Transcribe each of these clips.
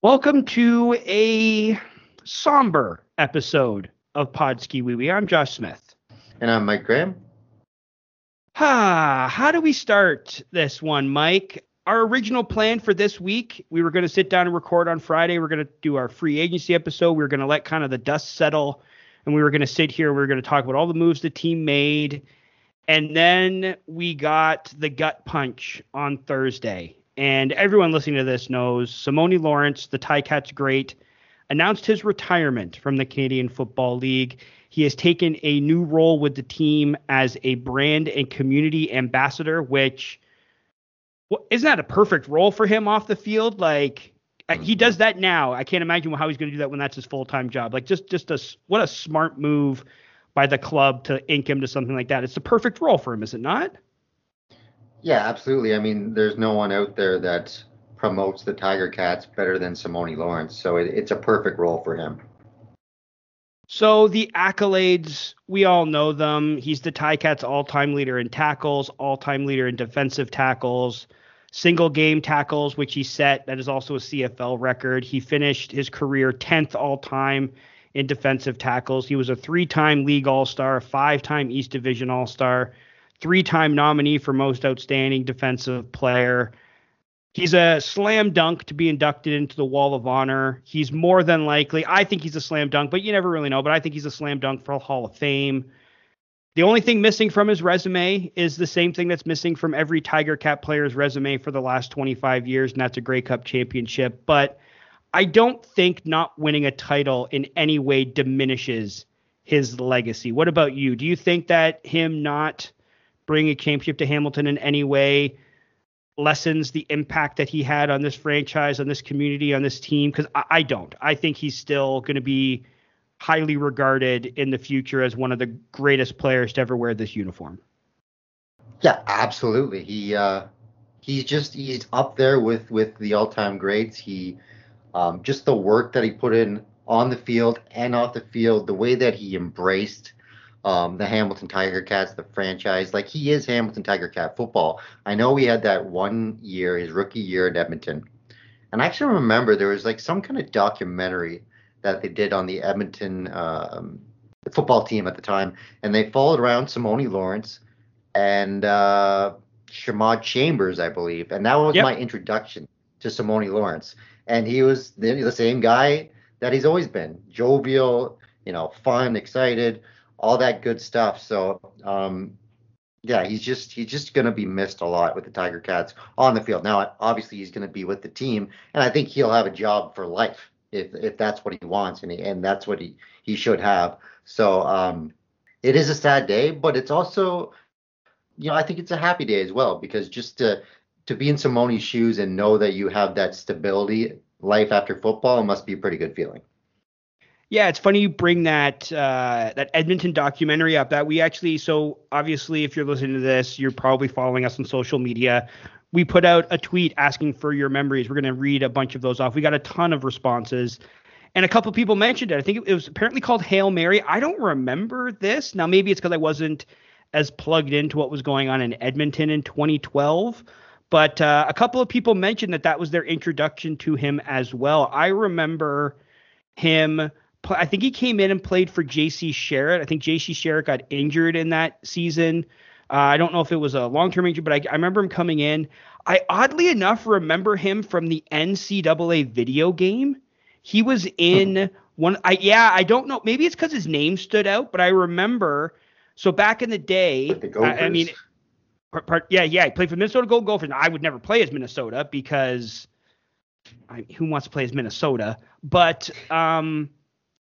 Welcome to a somber episode of Podski Wee Wee. I'm Josh Smith. And I'm Mike Graham. Ah, how do we start this one, Mike? Our original plan for this week, we were going to sit down and record on Friday. We're going to do our free agency episode. We were going to let kind of the dust settle, and we were going to sit here we were going to talk about all the moves the team made. And then we got the gut punch on Thursday and everyone listening to this knows Simoni Lawrence, the Ticats great, announced his retirement from the Canadian Football League. He has taken a new role with the team as a brand and community ambassador, which well, isn't that a perfect role for him off the field? Like uh, he does that now. I can't imagine how he's going to do that when that's his full time job. Like just just a what a smart move by the club to ink him to something like that. It's the perfect role for him, is it not? Yeah, absolutely. I mean, there's no one out there that promotes the Tiger Cats better than Simoni Lawrence, so it, it's a perfect role for him. So the accolades, we all know them. He's the Ticats all-time leader in tackles, all-time leader in defensive tackles, single game tackles, which he set. That is also a CFL record. He finished his career 10th all-time in defensive tackles. He was a three-time league all-star, five-time East Division all-star, three time nominee for most outstanding defensive player. He's a slam dunk to be inducted into the Wall of Honor. He's more than likely, I think he's a slam dunk, but you never really know. But I think he's a slam dunk for Hall of Fame. The only thing missing from his resume is the same thing that's missing from every Tiger Cat player's resume for the last 25 years, and that's a Grey Cup championship. But I don't think not winning a title in any way diminishes his legacy. What about you? Do you think that him not bring a championship to Hamilton in any way lessens the impact that he had on this franchise, on this community, on this team? Because I, I, don't. I think he's still going to be highly regarded in the future as one of the greatest players to ever wear this uniform. Yeah, absolutely. He uh, he's just he's up there with with the all time greats. He um, just the work that he put in on the field and off the field, the way that he embraced um, the Hamilton Tiger Cats, the franchise. Like he is Hamilton Tiger Cat football. I know he had that one year, his rookie year at Edmonton. And I actually remember there was like some kind of documentary that they did on the Edmonton um, football team at the time. And they followed around Simoni Lawrence and uh, Shamawd Chambers, I believe. And that was yep. my introduction to Simoni Lawrence. And he was the, the same guy that he's always been jovial, you know, fun, excited all that good stuff. So um, yeah, he's just he's just going to be missed a lot with the Tiger Cats on the field. Now, obviously, he's going to be with the team, and I think he'll have a job for life if if that's what he wants, and he, and that's what he he should have. So um, it is a sad day, but it's also you know I think it's a happy day as well because just to to be in Simoni's shoes and know that you have that stability life after football must be a pretty good feeling. Yeah, it's funny you bring that uh, that Edmonton documentary up. That we actually so obviously, if you're listening to this, you're probably following us on social media. We put out a tweet asking for your memories. We're going to read a bunch of those off. We got a ton of responses, and a couple of people mentioned it. I think it was apparently called Hail Mary. I don't remember this. Now maybe it's because I wasn't as plugged into what was going on in Edmonton in 2012. But uh, a couple of people mentioned that that was their introduction to him as well. I remember him I think he came in and played for J.C. Sherritt. I think J.C. Sherritt got injured in that season. Uh, I don't know if it was a long term injury, but I, I, remember him coming in. I oddly enough remember him from the NCAA video game. He was in one. I yeah, I don't know. Maybe it's because his name stood out, but I remember. So back in the day, the I, I, mean, part, part, yeah, yeah, he played for Minnesota Gold Gophers. I would never play as Minnesota because I, who wants to play as Minnesota? But um,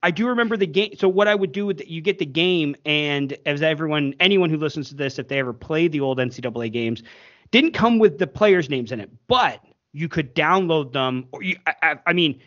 I do remember the game. So what I would do with you get the game, and as everyone, anyone who listens to this, if they ever played the old NCAA games, didn't come with the players' names in it, but you could download them. Or you, I, I mean,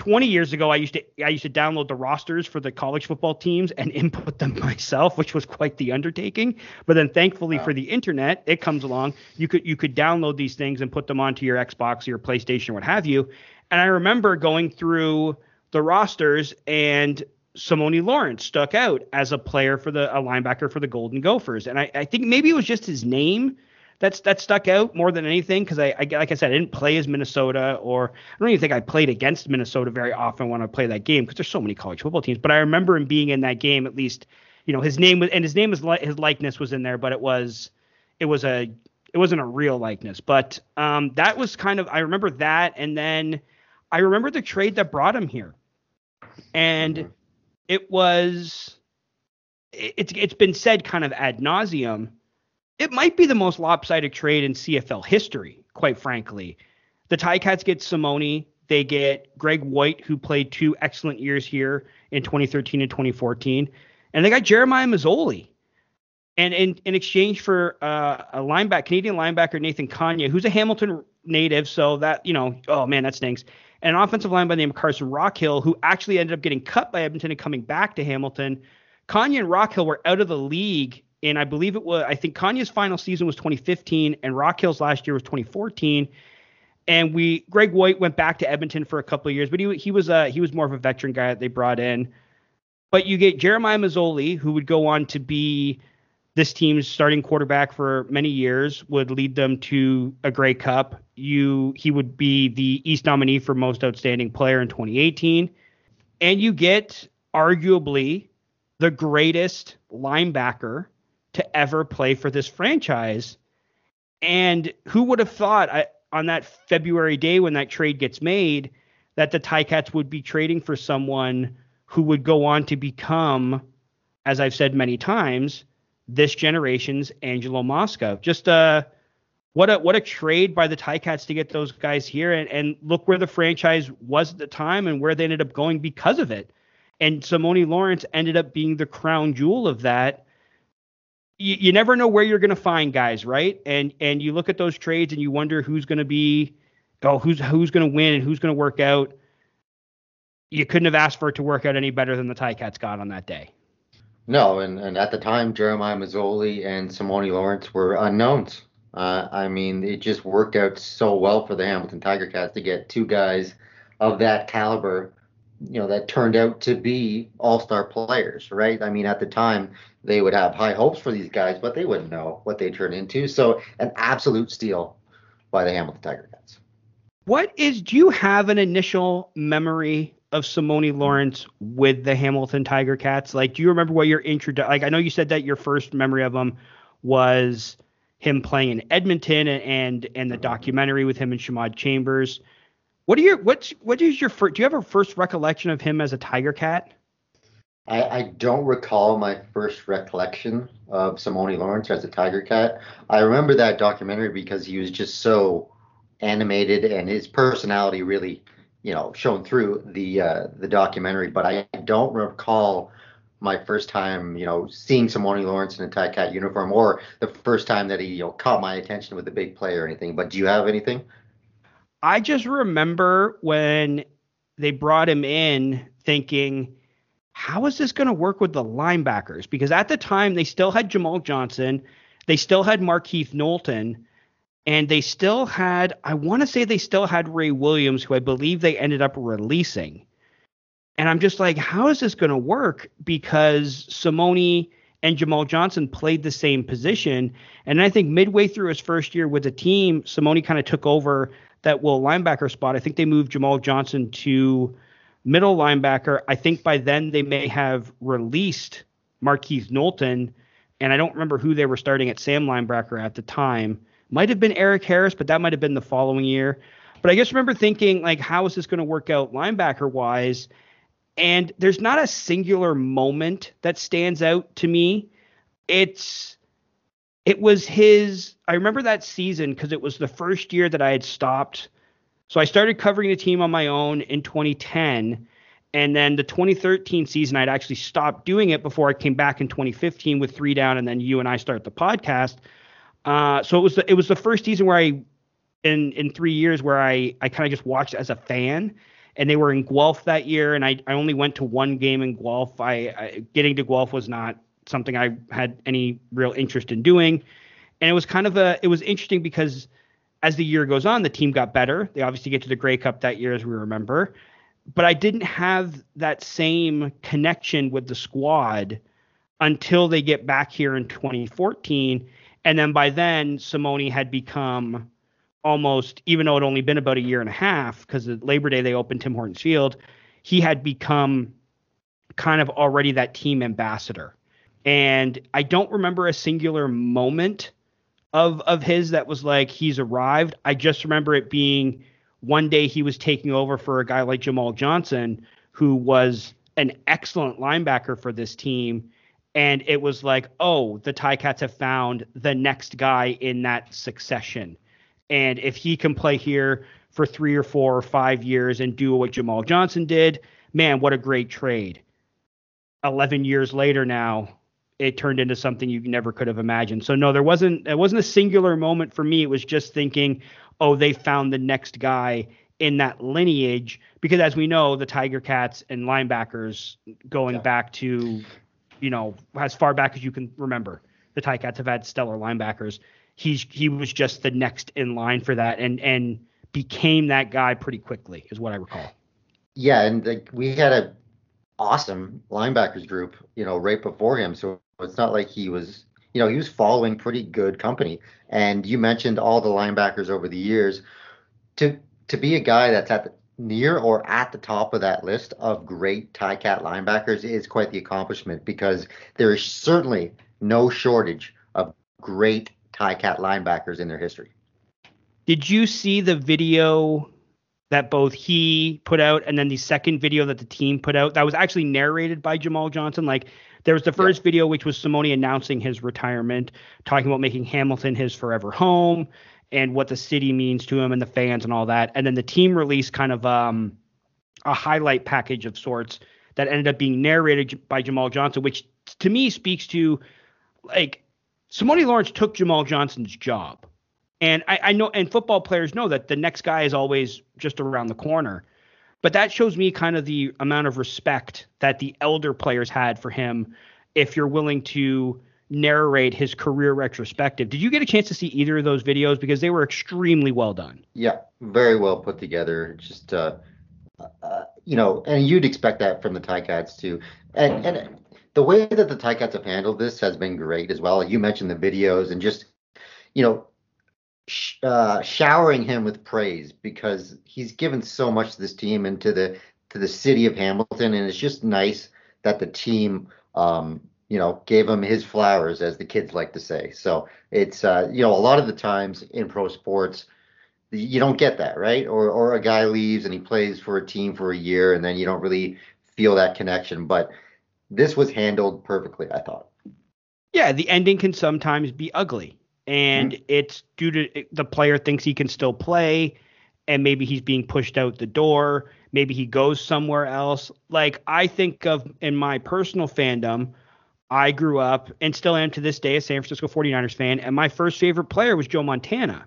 20 years ago, I used to I used to download the rosters for the college football teams and input them myself, which was quite the undertaking. But then, thankfully wow. for the internet, it comes along. You could you could download these things and put them onto your Xbox or your PlayStation or what have you. And I remember going through the rosters, and Simoni Lawrence stuck out as a player for the a linebacker for the Golden Gophers. And I, I think maybe it was just his name that's that stuck out more than anything because I, I like I said I didn't play as Minnesota or I don't even think I played against Minnesota very often when I play that game because there's so many college football teams. But I remember him being in that game at least. You know his name was and his name was his likeness was in there, but it was it was a it wasn't a real likeness. But um, that was kind of I remember that, and then I remember the trade that brought him here, and mm-hmm. it was it's it's been said kind of ad nauseum. It might be the most lopsided trade in CFL history, quite frankly. The Ticats get Simoni. They get Greg White, who played two excellent years here in 2013 and 2014. And they got Jeremiah Masoli. And in, in exchange for uh, a linebacker, Canadian linebacker, Nathan Kanya, who's a Hamilton native. So that, you know, oh man, that stinks. And an offensive line by the name of Carson Rockhill, who actually ended up getting cut by Edmonton and coming back to Hamilton Kanye and Rockhill were out of the league, and I believe it was. I think Kanye's final season was 2015, and Rockhill's last year was 2014. And we, Greg White went back to Edmonton for a couple of years, but he he was uh he was more of a veteran guy that they brought in. But you get Jeremiah Masoli, who would go on to be this team's starting quarterback for many years, would lead them to a Grey Cup. You he would be the East nominee for most outstanding player in 2018. And you get arguably the greatest linebacker to ever play for this franchise. And who would have thought I, on that February day when that trade gets made that the Ticats would be trading for someone who would go on to become, as I've said many times, this generation's Angelo Mosca. Just uh, what a what a trade by the Ticats to get those guys here and, and look where the franchise was at the time and where they ended up going because of it and Simoni Lawrence ended up being the crown jewel of that. You, you never know where you're going to find guys, right? And and you look at those trades and you wonder who's going to be, oh, who's who's going to win and who's going to work out. You couldn't have asked for it to work out any better than the Ticats got on that day. No, and, and at the time, Jeremiah Masoli and Simoni Lawrence were unknowns. Uh, I mean, it just worked out so well for the Hamilton Tiger Cats to get two guys of that caliber you know that turned out to be all-star players right? I mean at the time they would have high hopes for these guys but they wouldn't know what they turn into. So an absolute steal by the hamilton tiger cats. What is do you have an initial memory of simoni lawrence with the hamilton tiger cats like do you remember what your intro like i know you said that your first memory of him was him playing in edmonton and and, the documentary with him and Shamawd chambers what are your what's what is your first? Do you have a first recollection of him as a tiger cat? I, I don't recall my first recollection of Simoni Lawrence as a tiger cat. I remember that documentary because he was just so animated and his personality really, you know, shown through the uh, the documentary. But I don't recall my first time, you know, seeing Simoni Lawrence in a tiger cat uniform or the first time that he you know, caught my attention with a big play or anything. But do you have anything? I just remember when they brought him in thinking, how is this going to work with the linebackers? Because at the time, they still had Jamal Johnson, they still had Markeith Knowlton, and they still had, I want to say they still had Ray Williams, who I believe they ended up releasing. And I'm just like, how is this going to work? Because Simoni and Jamal Johnson played the same position. And I think midway through his first year with the team, Simoni kind of took over that will linebacker spot. I think they moved Jamal Johnson to middle linebacker. I think by then they may have released Markeith Knowlton, and I don't remember who they were starting at Sam linebacker at the time. Might have been Eric Harris, but that might have been the following year. But I just remember thinking, like, how is this going to work out linebacker wise? And there's not a singular moment that stands out to me. It's it was his I remember that season because it was the first year that I had stopped. So I started covering the team on my own in 2010. And then the 2013 season, I'd actually stopped doing it before I came back in 2015 with three down, and then you and I start the podcast. Uh, so it was the, it was the first season where I, in in three years, where I I kind of just watched as a fan. And they were in Guelph that year, and I I only went to one game in Guelph. I, I getting to Guelph was not something I had any real interest in doing. And it was kind of a it was interesting because as the year goes on, the team got better. They obviously get to the Grey Cup that year, as we remember. But I didn't have that same connection with the squad until they get back here in 2014. And then by then, Simoni had become almost, even though it only been about a year and a half, because Labor Day they opened Tim Hortons Field, he had become kind of already that team ambassador. And I don't remember a singular moment of of his that was like he's arrived. I just remember it being one day he was taking over for a guy like Jamal Johnson, who was an excellent linebacker for this team. And it was like, oh, the Ticats have found the next guy in that succession. And if he can play here for three or four or five years and do what Jamal Johnson did, man, what a great trade. 11 years later now, it turned into something you never could have imagined. So no, there wasn't it wasn't a singular moment for me. It was just thinking, oh, they found the next guy in that lineage because as we know, the Tiger Cats and linebackers going yeah. back to, you know, as far back as you can remember, the Tiger Cats have had stellar linebackers. He's he was just the next in line for that and and became that guy pretty quickly, is what I recall. Yeah, and like we had a awesome linebackers group, you know, right before him. So it's not like he was, you know, he was following pretty good company. And you mentioned all the linebackers over the years. To to be a guy that's at the near or at the top of that list of great Ticat linebackers is quite the accomplishment because there is certainly no shortage of great Ticat linebackers in their history. Did you see the video that both he put out and then the second video that the team put out that was actually narrated by Jamal Johnson? Like there was the first yeah. video which was Simoni announcing his retirement, talking about making Hamilton his forever home and what the city means to him and the fans and all that. And then the team released kind of um, a highlight package of sorts that ended up being narrated by Jamal Johnson, which to me speaks to like Simoni Lawrence took Jamal Johnson's job. And I, I know, and football players know that the next guy is always just around the corner. But that shows me kind of the amount of respect that the elder players had for him if you're willing to narrate his career retrospective. Did you get a chance to see either of those videos because they were extremely well done? Yeah, very well put together. Just uh, uh you know, and you'd expect that from the Ticats too. And and the way that the Ticats have handled this has been great as well. You mentioned the videos and just you know sh- uh, showering him with praise because he's given so much to this team and to the to the city of Hamilton, and it's just nice that the team, um, you know, gave him his flowers, as the kids like to say. So it's uh, you know, a lot of the times in pro sports, you don't get that, right? Or or a guy leaves and he plays for a team for a year, and then you don't really feel that connection. But this was handled perfectly, I thought. Yeah, the ending can sometimes be ugly and mm-hmm. it's due to the player thinks he can still play and maybe he's being pushed out the door maybe he goes somewhere else like i think of in my personal fandom i grew up and still am to this day a san francisco 49ers fan and my first favorite player was joe montana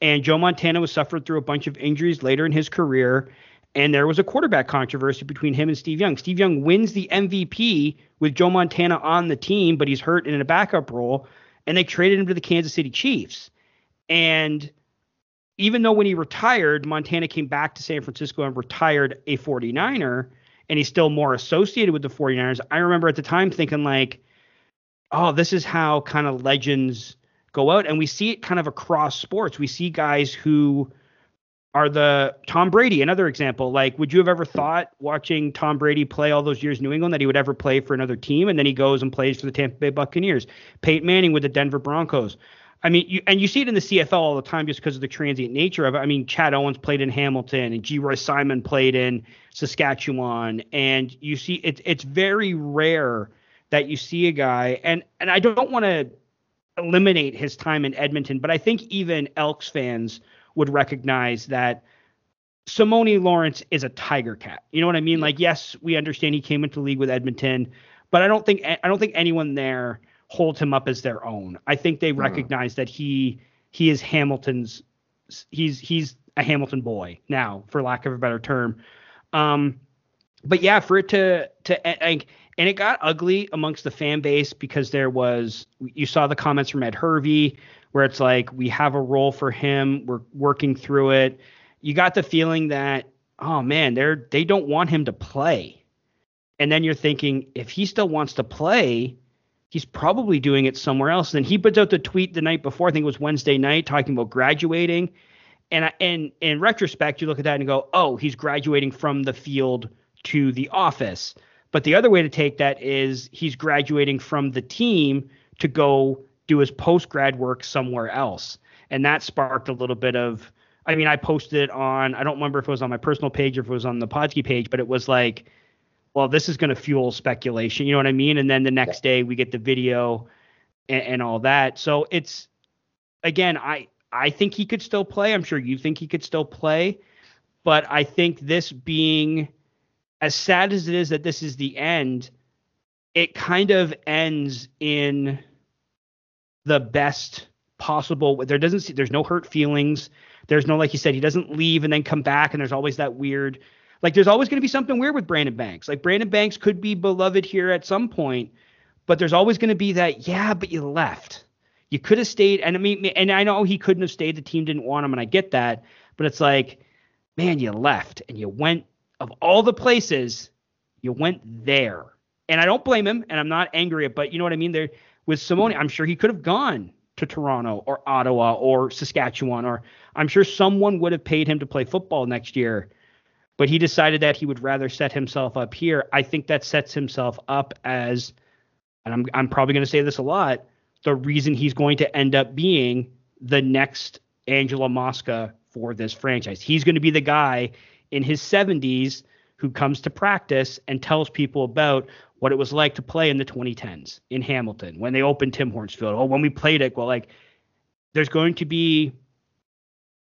and joe montana was suffered through a bunch of injuries later in his career and there was a quarterback controversy between him and Steve Young. Steve Young wins the MVP with Joe Montana on the team, but he's hurt in a backup role and they traded him to the Kansas City Chiefs. And even though when he retired, Montana came back to San Francisco and retired a 49er, and he's still more associated with the 49ers, I remember at the time thinking, like, oh, this is how kind of legends go out. And we see it kind of across sports. We see guys who are the Tom Brady, another example. Like, would you have ever thought watching Tom Brady play all those years in New England that he would ever play for another team? And then he goes and plays for the Tampa Bay Buccaneers. Peyton Manning with the Denver Broncos. I mean, you, and you see it in the CFL all the time just because of the transient nature of it. I mean, Chad Owens played in Hamilton, and Geroy Simon played in Saskatchewan, and you see it's it's very rare that you see a guy, and and I don't want to eliminate his time in Edmonton, but I think even Elks fans would recognize that Simoni Lawrence is a Tiger Cat. You know what I mean? Like, yes, we understand he came into the league with Edmonton, but I don't think I don't think anyone there holds him up as their own. I think they mm. recognize that he he is Hamilton's he's he's a Hamilton boy now, for lack of a better term. Um, but yeah, for it to to like and it got ugly amongst the fan base because there was you saw the comments from Ed Hervey where it's like we have a role for him, we're working through it. You got the feeling that oh man, they're they don't want him to play. And then you're thinking if he still wants to play, he's probably doing it somewhere else. And then he puts out the tweet the night before, I think it was Wednesday night, talking about graduating. And and in retrospect, you look at that and go, oh, he's graduating from the field to the office. But the other way to take that is he's graduating from the team to go do his post grad work somewhere else. And that sparked a little bit of I mean, I posted it on I don't remember if it was on my personal page or if it was on the Podski page, but it was like well, this is going to fuel speculation. You know what I mean? And then the next day we get the video and, and, all that. So it's again, I I think he could still play. I'm sure you think he could still play, but I think this being as sad as it is that this is the end, it kind of ends in the best possible. There doesn't see, there's no hurt feelings. There's no like you said, he doesn't leave and then come back, and there's always that weird like there's always going to be something weird with Brandon Banks. Like Brandon Banks could be beloved here at some point, but there's always going to be that, yeah, but you left. You could have stayed. And I mean, and I know he couldn't have stayed. The team didn't want him, and I get that. But it's like, man, you left and you went of all the places, you went there. And I don't blame him, and I'm not angry at, but you know what I mean? There with Simoni, I'm sure he could have gone to Toronto or Ottawa or Saskatchewan, or I'm sure someone would have paid him to play football next year but he decided that he would rather set himself up here. I think that sets himself up as, and I'm I'm probably going to say this a lot, the reason he's going to end up being the next Angelo Mosca for this franchise. He's going to be the guy in his 70s who comes to practice and tells people about what it was like to play in the 2010s in Hamilton when they opened Tim Hortons Field. Oh, when we played it, well, like there's going to be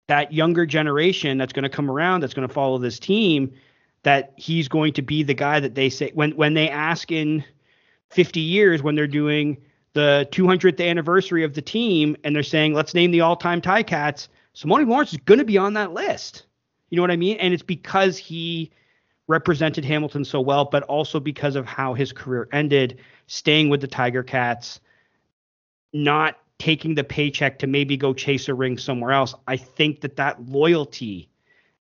that younger generation that's going to come around that's going to follow this team that he's going to be the guy that they say when when they ask in 50 years when they're doing the 200th anniversary of the team and they're saying let's name the all-time tie cats Simoni Lawrence is going to be on that list. You know what I mean? And it's because he represented Hamilton so well, but also because of how his career ended, staying with the Tiger Cats, not taking the paycheck to maybe go chase a ring somewhere else. I think that that loyalty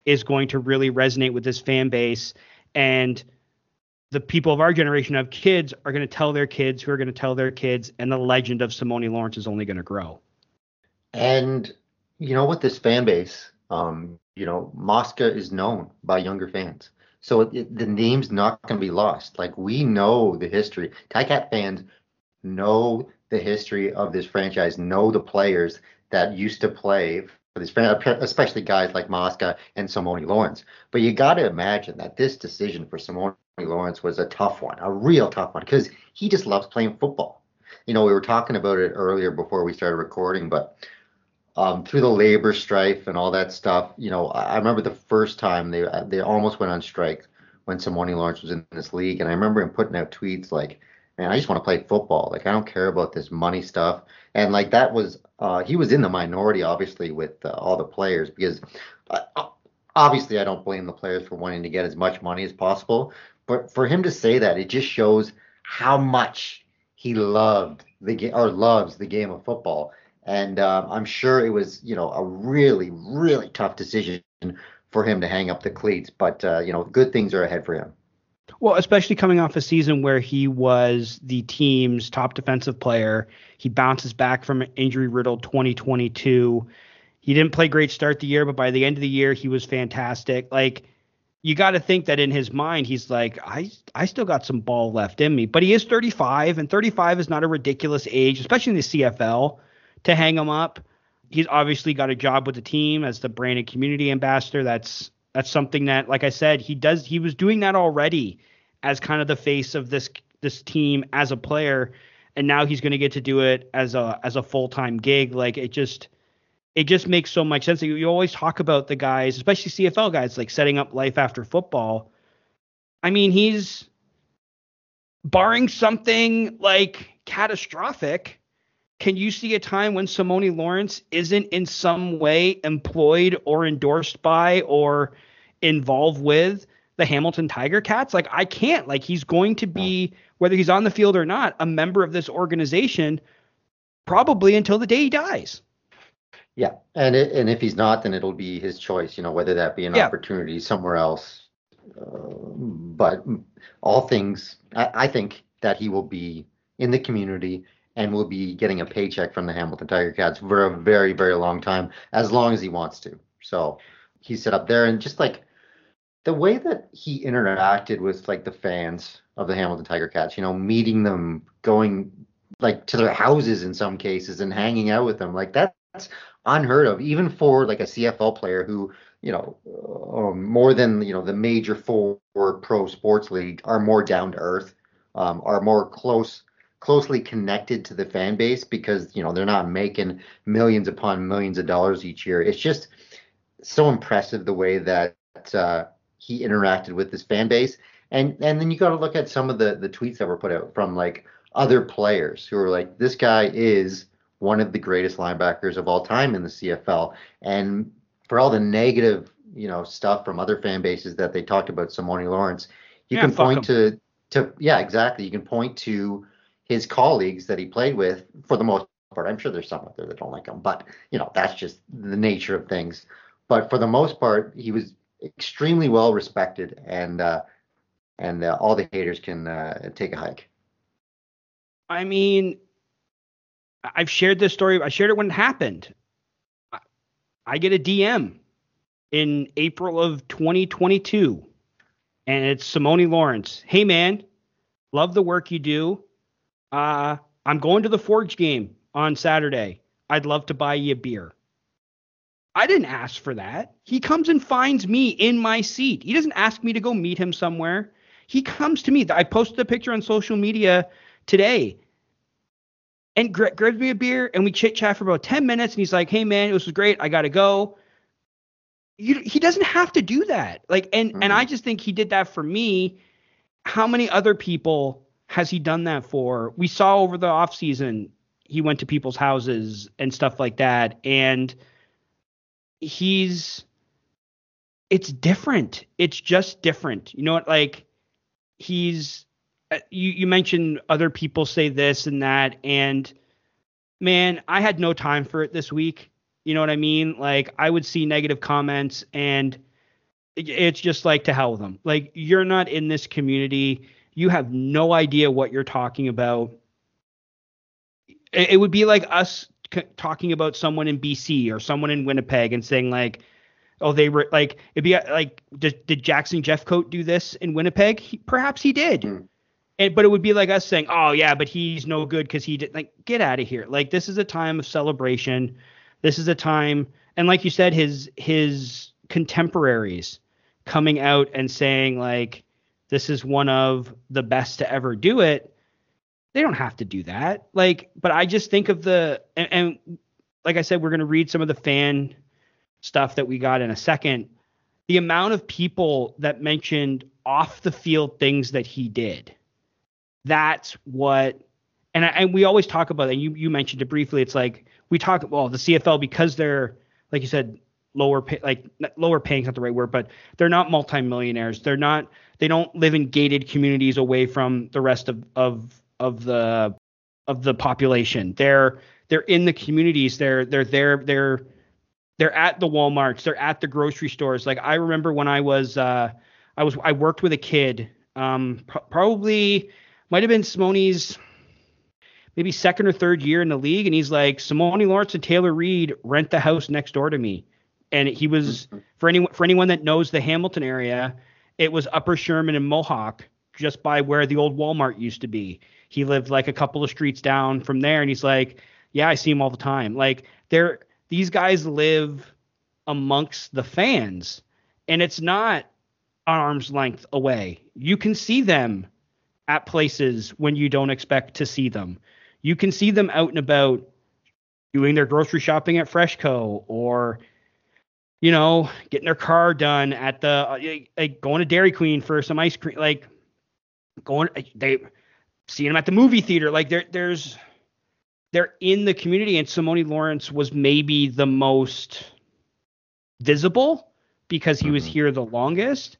is going to really resonate with this fan base and the people of our generation of kids are going to tell their kids who are going to tell their kids and the legend of Simoni Lawrence is only going to grow. And you know with this fan base, um, you know, Mosca is known by younger fans. So it, it, the name's not going to be lost. Like we know the history. Ticat fans know the history of this franchise, know the players that used to play for this franchise, especially guys like Mosca and Simoni Lawrence. But you got to imagine that this decision for Simoni Lawrence was a tough one, a real tough one, because he just loves playing football. You know, we were talking about it earlier before we started recording, but um, through the labor strife and all that stuff, you know, I, remember the first time they they almost went on strike when Simoni Lawrence was in this league, and I remember him putting out tweets like, man, I just want to play football. Like I don't care about this money stuff. And like that was uh, he was in the minority, obviously, with uh, all the players because uh, obviously I don't blame the players for wanting to get as much money as possible. But for him to say that, it just shows how much he loved the game or loves the game of football. And uh, I'm sure it was, you know, a really, really tough decision for him to hang up the cleats. But uh, you know, good things are ahead for him. Well, especially coming off a season where he was the team's top defensive player. He bounces back from an injury riddled 2022. He didn't play great start the year, but by the end of the year, he was fantastic. Like, you got to think that in his mind, he's like, I, I still got some ball left in me. But he is 35, and 35 is not a ridiculous age, especially in the CFL, to hang him up. He's obviously got a job with the team as the brand and community ambassador. That's that's something that, like I said, he does. He was doing that already as kind of the face of this this team as a player, and now he's going to get to do it as a as a full time gig. Like it just it just makes so much sense. You, you always talk about the guys, especially CFL guys, like setting up life after football. I mean, he's barring something like catastrophic can you see a time when Simoni Lawrence isn't in some way employed or endorsed by or involved with the Hamilton Tiger Cats? Like I can't. Like he's going to be whether he's on the field or not, a member of this organization probably until the day he dies. Yeah, and it, and if he's not, then it'll be his choice. You know, whether that be an yeah. opportunity somewhere else. Uh, but all things, I, I think that he will be in the community and will be getting a paycheck from the Hamilton Tiger Cats for a very, very long time, as long as he wants to. So he's set up there, and just like the way that he interacted with like the fans of the Hamilton Tiger Cats, you know, meeting them, going like to their houses in some cases, and hanging out with them, like that's unheard of, even for like a CFL player who, you know, um, more than you know the major four pro sports league are more down to earth, um, are more close closely connected to the fan base because you know they're not making millions upon millions of dollars each year. It's just so impressive the way that uh, he interacted with his fan base, and and then you got to look at some of the the tweets that were put out from like other players who are like, this guy is one of the greatest linebackers of all time in the CFL, and for all the negative you know stuff from other fan bases that they talked about Simoni Lawrence, you yeah, can point to to yeah exactly. You can point to his colleagues that he played with, for the most part, I'm sure there's some out there that don't like him, but you know that's just the nature of things. But for the most part, he was extremely well respected, and uh, and uh, all the haters can uh, take a hike. I mean, I've shared this story. I shared it when it happened. I get a DM in April of 2022, and it's Simoni Lawrence. Hey man, love the work you do. Uh, I'm going to the Forge game on Saturday. I'd love to buy you a beer. I didn't ask for that. He comes and finds me in my seat. He doesn't ask me to go meet him somewhere. He comes to me. I posted a picture on social media today and gra- grabs me a beer and we chit chat for about 10 minutes. And he's like, Hey, man, this was great. I got to go. You, he doesn't have to do that. Like, and, mm-hmm. and I just think he did that for me. How many other people has he done that for? We saw over the offseason he went to people's houses and stuff like that. And he's it's different. It's just different. You know what? Like he's uh, you you mentioned other people say this and that and man, I had no time for it this week. You know what I mean? Like I would see negative comments and it's just like to hell with them. Like you're not in this community you have no idea what you're talking about. It, it would be like us c- talking about someone in BC or someone in Winnipeg and saying like, oh, they were like, it'd be like, did, did Jackson Jeffcoat do this in Winnipeg? He, perhaps he did. Mm. And, but it would be like us saying, oh yeah, but he's no good because he did like get out of here. Like this is a time of celebration. This is a time, and like you said, his his contemporaries coming out and saying like, this is one of the best to ever do it. They don't have to do that. Like, but I just think of the and, and like I said, we're gonna read some of the fan stuff that we got in a second. The amount of people that mentioned off the field things that he did. That's what and I, and we always talk about it. You you mentioned it briefly. It's like we talk well the CFL because they're like you said lower pay, like lower paying is not the right word, but they're not multimillionaires. They're not they don't live in gated communities away from the rest of of of the of the population. They're they're in the communities. They're they're there. They're they're at the WalMarts. They're at the grocery stores. Like I remember when I was uh, I was I worked with a kid. Um, probably might have been Simoni's maybe second or third year in the league, and he's like Simoni Lawrence and Taylor Reed rent the house next door to me and he was mm-hmm. for anyone for anyone that knows the Hamilton area, it was Upper Sherman and Mohawk, just by where the old Walmart used to be. He lived like a couple of streets down from there, and he's like, "Yeah, I see him all the time." Like they're these guys live amongst the fans, and it's not arm's length away. You can see them at places when you don't expect to see them. You can see them out and about doing their grocery shopping at Freshco or you know, getting their car done at the uh, like going to Dairy Queen for some ice cream, like going they seeing them at the movie theater. Like there there's they're in the community, and Simoni Lawrence was maybe the most visible because he was mm-hmm. here the longest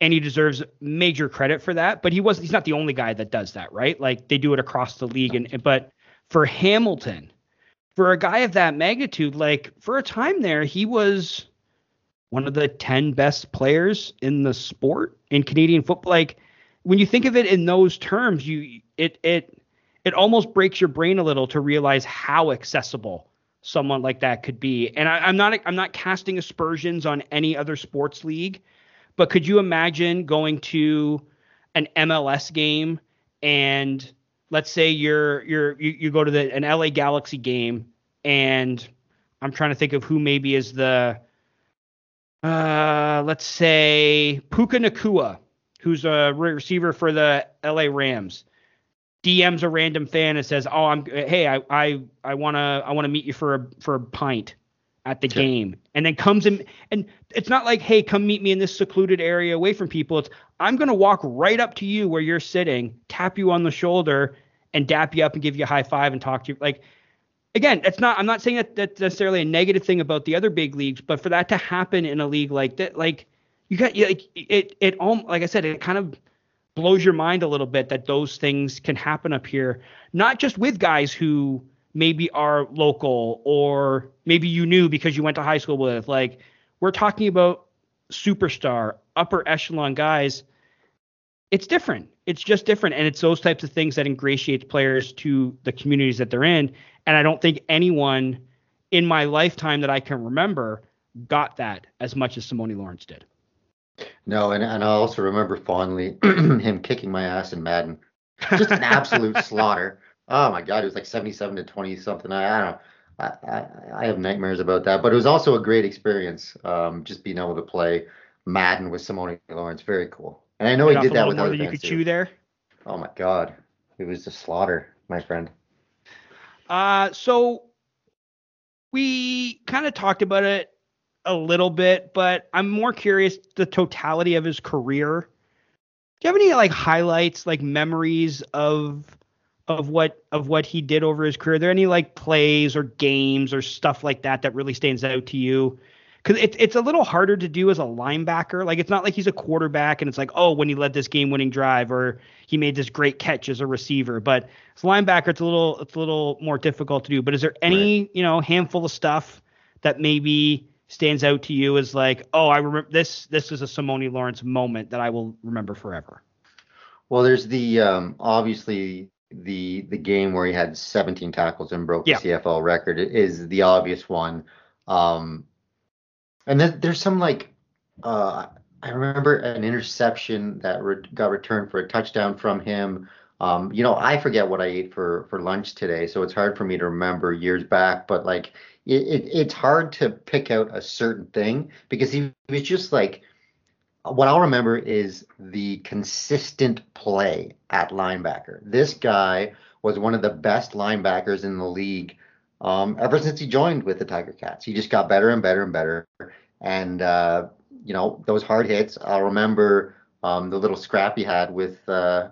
and he deserves major credit for that. But he was he's not the only guy that does that, right? Like they do it across the league, and but for Hamilton, for a guy of that magnitude, like for a time there, he was one of the 10 best players in the sport in Canadian football. Like when you think of it in those terms, you it it it almost breaks your brain a little to realize how accessible someone like that could be. And I, am not I'm not casting aspersions on any other sports league, but could you imagine going to an MLS game and let's say you're you're you, you go to the an LA Galaxy game and I'm trying to think of who maybe is the uh let's say Puka Nacua, who's a receiver for the LA Rams. DMs a random fan and says, "Oh, I'm hey, I I I want to I want to meet you for a for a pint at the sure. game." And then comes in and it's not like, "Hey, come meet me in this secluded area away from people." It's, "I'm going to walk right up to you where you're sitting, tap you on the shoulder and dap you up and give you a high five and talk to you." Like again, that's not I'm not saying that that's necessarily a negative thing about the other big leagues, but for that to happen in a league like that like you got like it it all like I said, it kind of blows your mind a little bit that those things can happen up here, not just with guys who maybe are local or maybe you knew because you went to high school with. Like we're talking about superstar, upper echelon guys. It's different. It's just different. And it's those types of things that ingratiates players to the communities that they're in. And I don't think anyone in my lifetime that I can remember got that as much as Simoni Lawrence did. No, and, and I also remember fondly him kicking my ass in Madden. Just an absolute slaughter. Oh my god, it was like 77 to 20 something. I, I don't know. I, I, I, have nightmares about that, but it was also a great experience. Um, just being able to play Madden with Simoni Lawrence, very cool. And I know he did that with other you could too. chew there. Oh my god, it was a slaughter, my friend. Uh, so we kind of talked about it a little bit, but I'm more curious the totality of his career. Do you have any like highlights, like memories of of what of what he did over his career? Are there any like plays or games or stuff like that that really stands out to you? Because it's it's a little harder to do as a linebacker. Like it's not like he's a quarterback and it's like oh when he led this game winning drive or he made this great catch as a receiver. But as a linebacker, it's a little it's a little more difficult to do. But is there any right. you know handful of stuff that maybe stands out to you as like, oh, I remember this. This is a Simoni Lawrence moment that I will remember forever. Well, there's the um, obviously the the game where he had 17 tackles and broke yeah. the CFL record is the obvious one. Um, and then there's some like uh, I remember an interception that re- got returned for a touchdown from him. Um, you know, I forget what I ate for for lunch today, so it's hard for me to remember years back. But like it, it, it's hard to pick out a certain thing because he was just like what I'll remember is the consistent play at linebacker. This guy was one of the best linebackers in the league um, ever since he joined with the Tiger Cats. He just got better and better and better. And uh, you know those hard hits. I'll remember um, the little scrap he had with uh,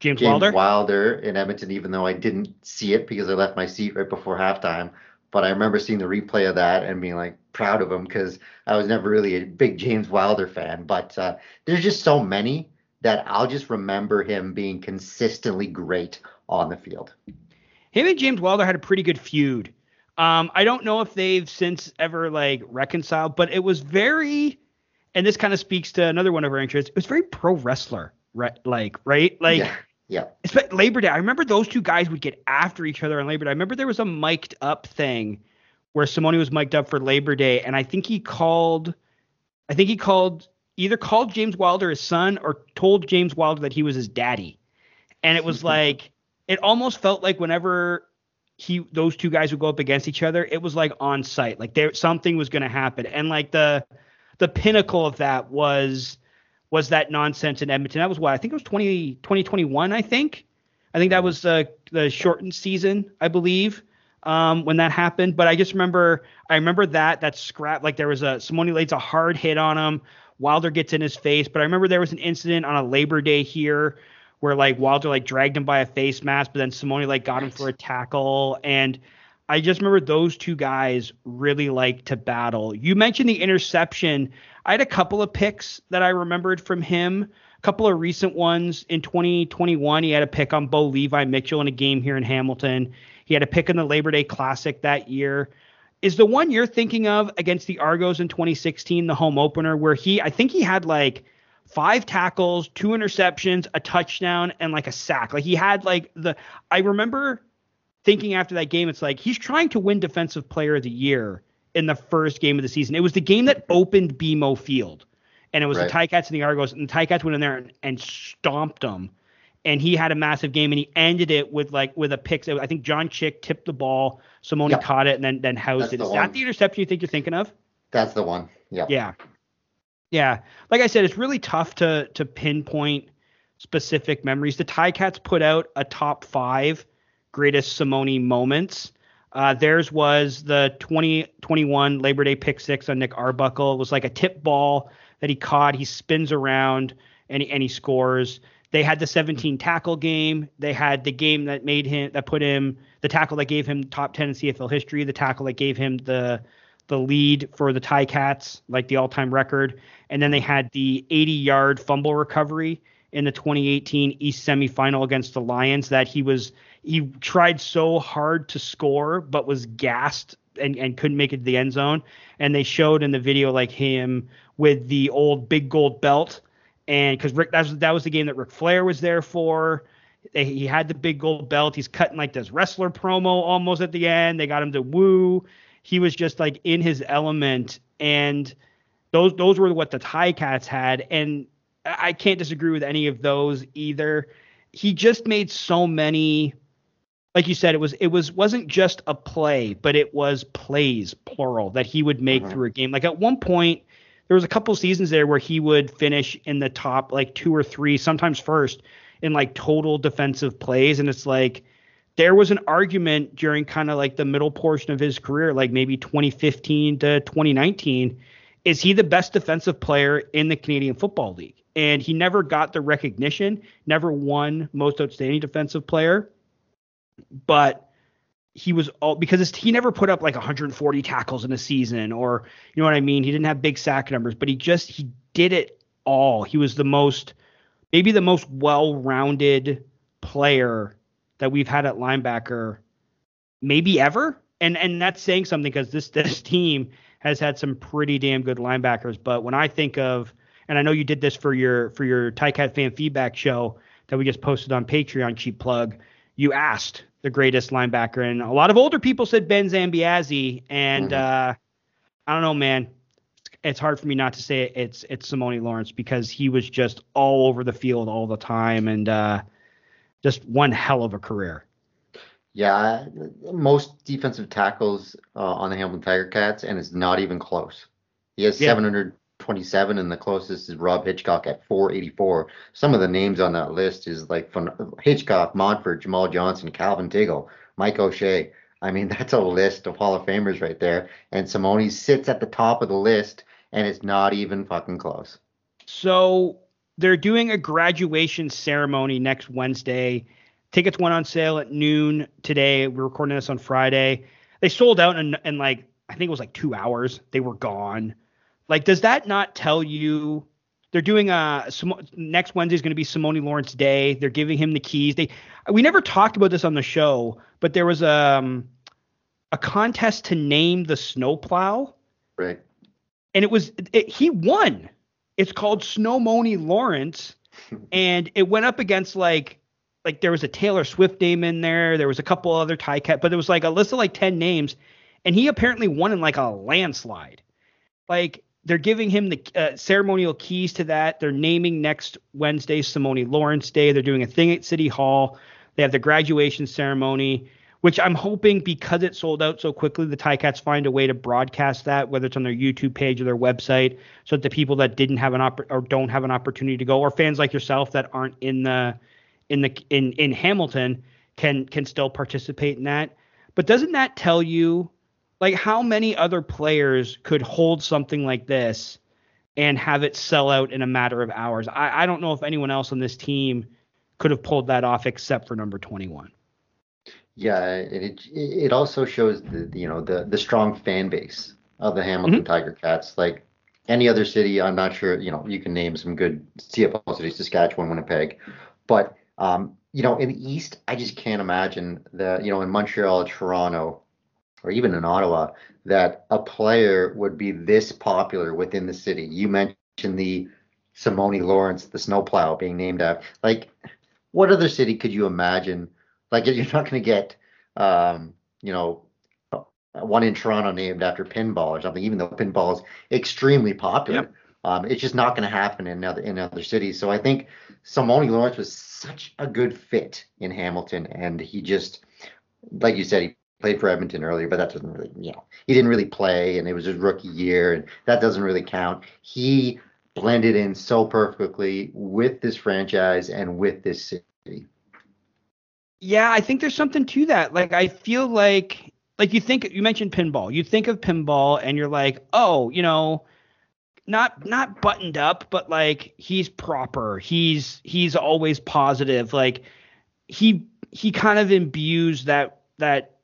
James, James Wilder. Wilder in Edmonton, even though I didn't see it because I left my seat right before halftime but I remember seeing the replay of that and being like proud of him because I was never really a big James Wilder fan. But uh, there's just so many that I'll just remember him being consistently great on the field. Him and James Wilder had a pretty good feud. Um, I don't know if they've since ever like reconciled, but it was very, and this kind of speaks to another one of our interests. It was very pro wrestler, right? Like, right? Like, yeah. Yeah. Labor Day. I remember those two guys would get after each other on Labor Day. I remember there was a mic'd up thing where Simoni was mic'd up for Labor Day, and I think he called, I think he called either called James Wilder his son or told James Wilder that he was his daddy, and it was like it almost felt like whenever he those two guys would go up against each other, it was like on site, like there something was going to happen, and like the the pinnacle of that was was that nonsense in Edmonton. That was what I think it was 20, 2021, I think. I think that was uh, the shortened season, I believe, um, when that happened. But I just remember, I remember that that scrap. Like there was a Simoni lays a hard hit on him. Wilder gets in his face. But I remember there was an incident on a Labor Day here where like Wilder like dragged him by a face mask, but then Simoni like got him for a tackle. And I just remember those two guys really like to battle. You mentioned the interception. I had a couple of picks that I remembered from him. A couple of recent ones in 2021. He had a pick on Bo Levi Mitchell in a game here in Hamilton. He had a pick in the Labor Day Classic that year. Is the one you're thinking of against the Argos in 2016 the home opener where he I think he had like five tackles, two interceptions, a touchdown, and like a sack. Like he had like the I remember thinking after that game, it's like he's trying to win defensive player of the year in the first game of the season. It was the game that opened BMO Field. And it was right. the Ticats and the Argos, and the Ticats went in there and, and stomped them and he had a massive game and he ended it with like with a pick. I think John Chick tipped the ball, Simoni yep. caught it and then then housed That's it. Is that the interception you think you're thinking of? That's the one. Yeah. Yeah. Yeah. Like I said, it's really tough to to pinpoint specific memories. The Ticats put out a top five greatest Simoni moments. Uh, theirs was the 2021 Labor Day pick six on Nick Arbuckle. It was like a tip ball that he caught. He spins around and and he scores. They had the 17 tackle game. They had the game that made him that put him the tackle that gave him top 10 in CFL history, the tackle that gave him the the lead for the Ticats, like the all-time record, and then they had the 80-yard fumble recovery in the 2018 East semifinal against the Lions that he was he tried so hard to score but was gassed and, and couldn't make it to the end zone. And they showed in the video like him with the old big gold belt and because Rick that was that was the game that Ric Flair was there for. He had the big gold belt. He's cutting like this wrestler promo almost at the end. They got him to woo. He was just like in his element, and those those were what the Ticats had, and I can't disagree with any of those either. He just made so many like you said, it was it was wasn't just a play, but it was plays plural that he would make mm-hmm. through a game. Like at one point, there was a couple seasons there where he would finish in the top like two or three, sometimes first in like total defensive plays. And it's like there was an argument during kind of like the middle portion of his career, like maybe 2015 to 2019. Is he the best defensive player in the Canadian Football League? And he never got the recognition, never won most outstanding defensive player. But he was all because he never put up like 140 tackles in a season or you know what I mean. He didn't have big sack numbers, but he just he did it all. He was the most maybe the most well-rounded player that we've had at linebacker maybe ever. And and that's saying something because this this team has had some pretty damn good linebackers. But when I think of and I know you did this for your for your Ticat fan feedback show that we just posted on Patreon, cheap plug. You asked the greatest linebacker. And a lot of older people said Ben Zambiase, and mm-hmm. uh, I don't know, man. It's hard for me not to say it's it's Simoni Lawrence because he was just all over the field all the time and uh, just one hell of a career. Yeah, most defensive tackles uh, on the Hamilton Tiger Cats, and it's not even close. He has yeah. 700 27, and the closest is Rob Hitchcock at 484. Some of the names on that list is like from Hitchcock, Montford, Jamal Johnson, Calvin Tiggle, Mike O'Shea. I mean, that's a list of Hall of Famers right there. And Simoni sits at the top of the list, and it's not even fucking close. So they're doing a graduation ceremony next Wednesday. Tickets went on sale at noon today. We're recording this on Friday. They sold out in, in like, I think it was like two hours. They were gone. Like, does that not tell you they're doing a next Wednesday is going to be Simoni Lawrence Day. They're giving him the keys. They we never talked about this on the show, but there was a um, a contest to name the snowplow. Right. And it was it, he won. It's called Snowmoni Lawrence, and it went up against like like there was a Taylor Swift name in there. There was a couple other Ticat, but there was like a list of like ten names, and he apparently won in like a landslide. Like they're giving him the uh, ceremonial keys to that. They're naming next Wednesday Simoni Lawrence Day. They're doing a thing at City Hall. They have the graduation ceremony, which I'm hoping because it sold out so quickly, the Ticats find a way to broadcast that, whether it's on their YouTube page or their website, so that the people that didn't have an opp- or don't have an opportunity to go, or fans like yourself that aren't in the in the in in Hamilton can can still participate in that. But doesn't that tell you like how many other players could hold something like this and have it sell out in a matter of hours? I, I don't know if anyone else on this team could have pulled that off except for number 21. Yeah, it it also shows the you know the the strong fan base of the Hamilton mm-hmm. Tiger Cats. Like any other city, I'm not sure. You know, you can name some good CFL cities: Saskatchewan, Winnipeg, but um, you know, in the East, I just can't imagine that. You know, in Montreal, Toronto, or even in Ottawa, that a player would be this popular within the city. You mentioned the Simoni Lawrence, the snowplow, being named after. Like, what other city could you imagine? Like, you're not going to get, um, you know, one in Toronto named after pinball or something, even though pinball is extremely popular. Yep. Um, it's just not going to happen in other in other cities. So I think Simoni Lawrence was such a good fit in Hamilton, and he just, like you said, he played for Edmonton earlier, but that doesn't really, you know, he didn't really play, and it was his rookie year, and that doesn't really count. He blended in so perfectly with this franchise and with this city. Yeah, I think there's something to that. Like I feel like like you think you mentioned pinball. You think of pinball and you're like, "Oh, you know, not not buttoned up, but like he's proper. He's he's always positive. Like he he kind of imbues that that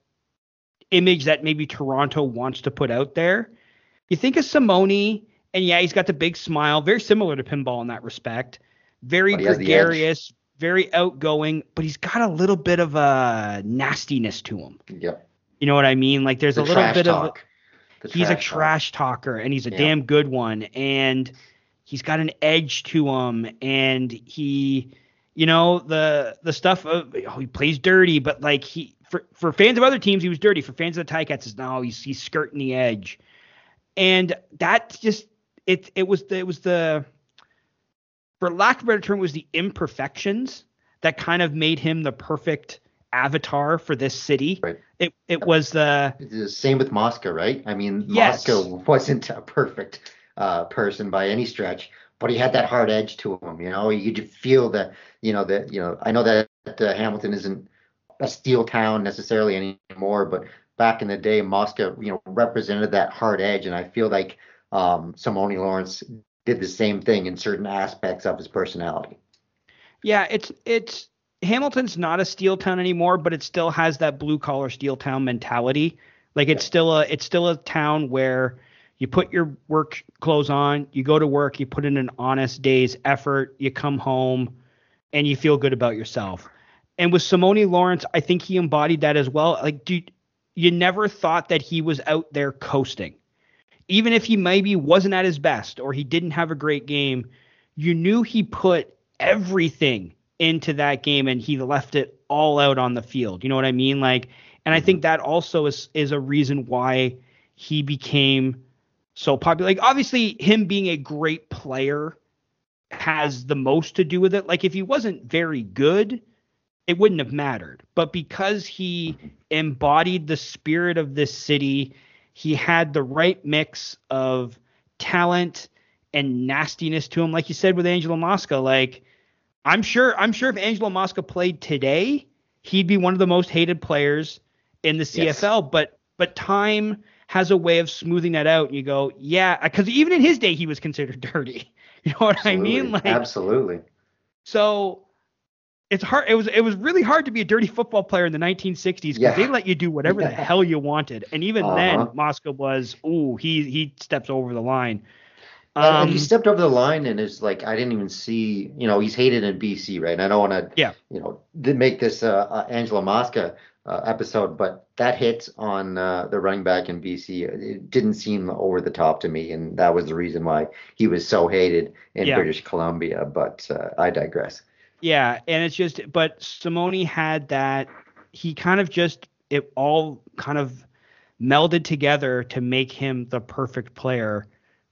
image that maybe Toronto wants to put out there. You think of Simoni and yeah, he's got the big smile, very similar to pinball in that respect. Very gregarious, very outgoing, but he's got a little bit of a nastiness to him. Yep. You know what I mean? Like there's the a little bit talk. of he's a trash talk. talker and he's a damn good one and he's got an edge to him and he you know the the stuff of oh, he plays dirty but like he for for fans of other teams he was dirty for fans of the Ticats is now he's he's skirting the edge and that just it it was the, it was the for lack of a better term, was the imperfections that kind of made him the perfect avatar for this city. Right. It it was the, the same with Mosca, right? I mean, yes. Mosca wasn't a perfect uh, person by any stretch, but he had that hard edge to him. You know, you could feel that. You know that. You know, I know that uh, Hamilton isn't a steel town necessarily anymore, but back in the day, Mosca, you know, represented that hard edge, and I feel like um, Simoni Lawrence did the same thing in certain aspects of his personality. Yeah, it's it's Hamilton's not a steel town anymore, but it still has that blue collar steel town mentality. Like it's yeah. still a it's still a town where you put your work clothes on, you go to work, you put in an honest day's effort, you come home, and you feel good about yourself. And with Simoni Lawrence, I think he embodied that as well. Like, dude, you never thought that he was out there coasting even if he maybe wasn't at his best or he didn't have a great game, you knew he put everything into that game and he left it all out on the field. You know what I mean? Like, and I think mm-hmm. that also is is a reason why he became so popular. Like, obviously, him being a great player has the most to do with it. Like, if he wasn't very good, it wouldn't have mattered. But because he embodied the spirit of this city he had the right mix of talent and nastiness to him. Like you said with Angelo Mosca, like I'm sure I'm sure if Angelo Mosca played today, he'd be one of the most hated players in the CFL. Yes. But but time has a way of smoothing that out. And you go, yeah, because even in his day, he was considered dirty. You know what absolutely. I mean? Like absolutely. So it's hard. It was it was really hard to be a dirty football player in the 1960s because yeah. they let you do whatever yeah. the hell you wanted. And even uh-huh. then, Mosca was, ooh, he he steps over the line. Um, he stepped over the line and is like, I didn't even see, you know, he's hated in BC, right? And I don't want to, yeah, you know, make this uh, uh, Angelo Mosca uh, episode, but that hit on uh, the running back in BC, it didn't seem over the top to me, and that was the reason why he was so hated in yeah. British Columbia. But uh, I digress. Yeah, and it's just, but Simoni had that. He kind of just it all kind of melded together to make him the perfect player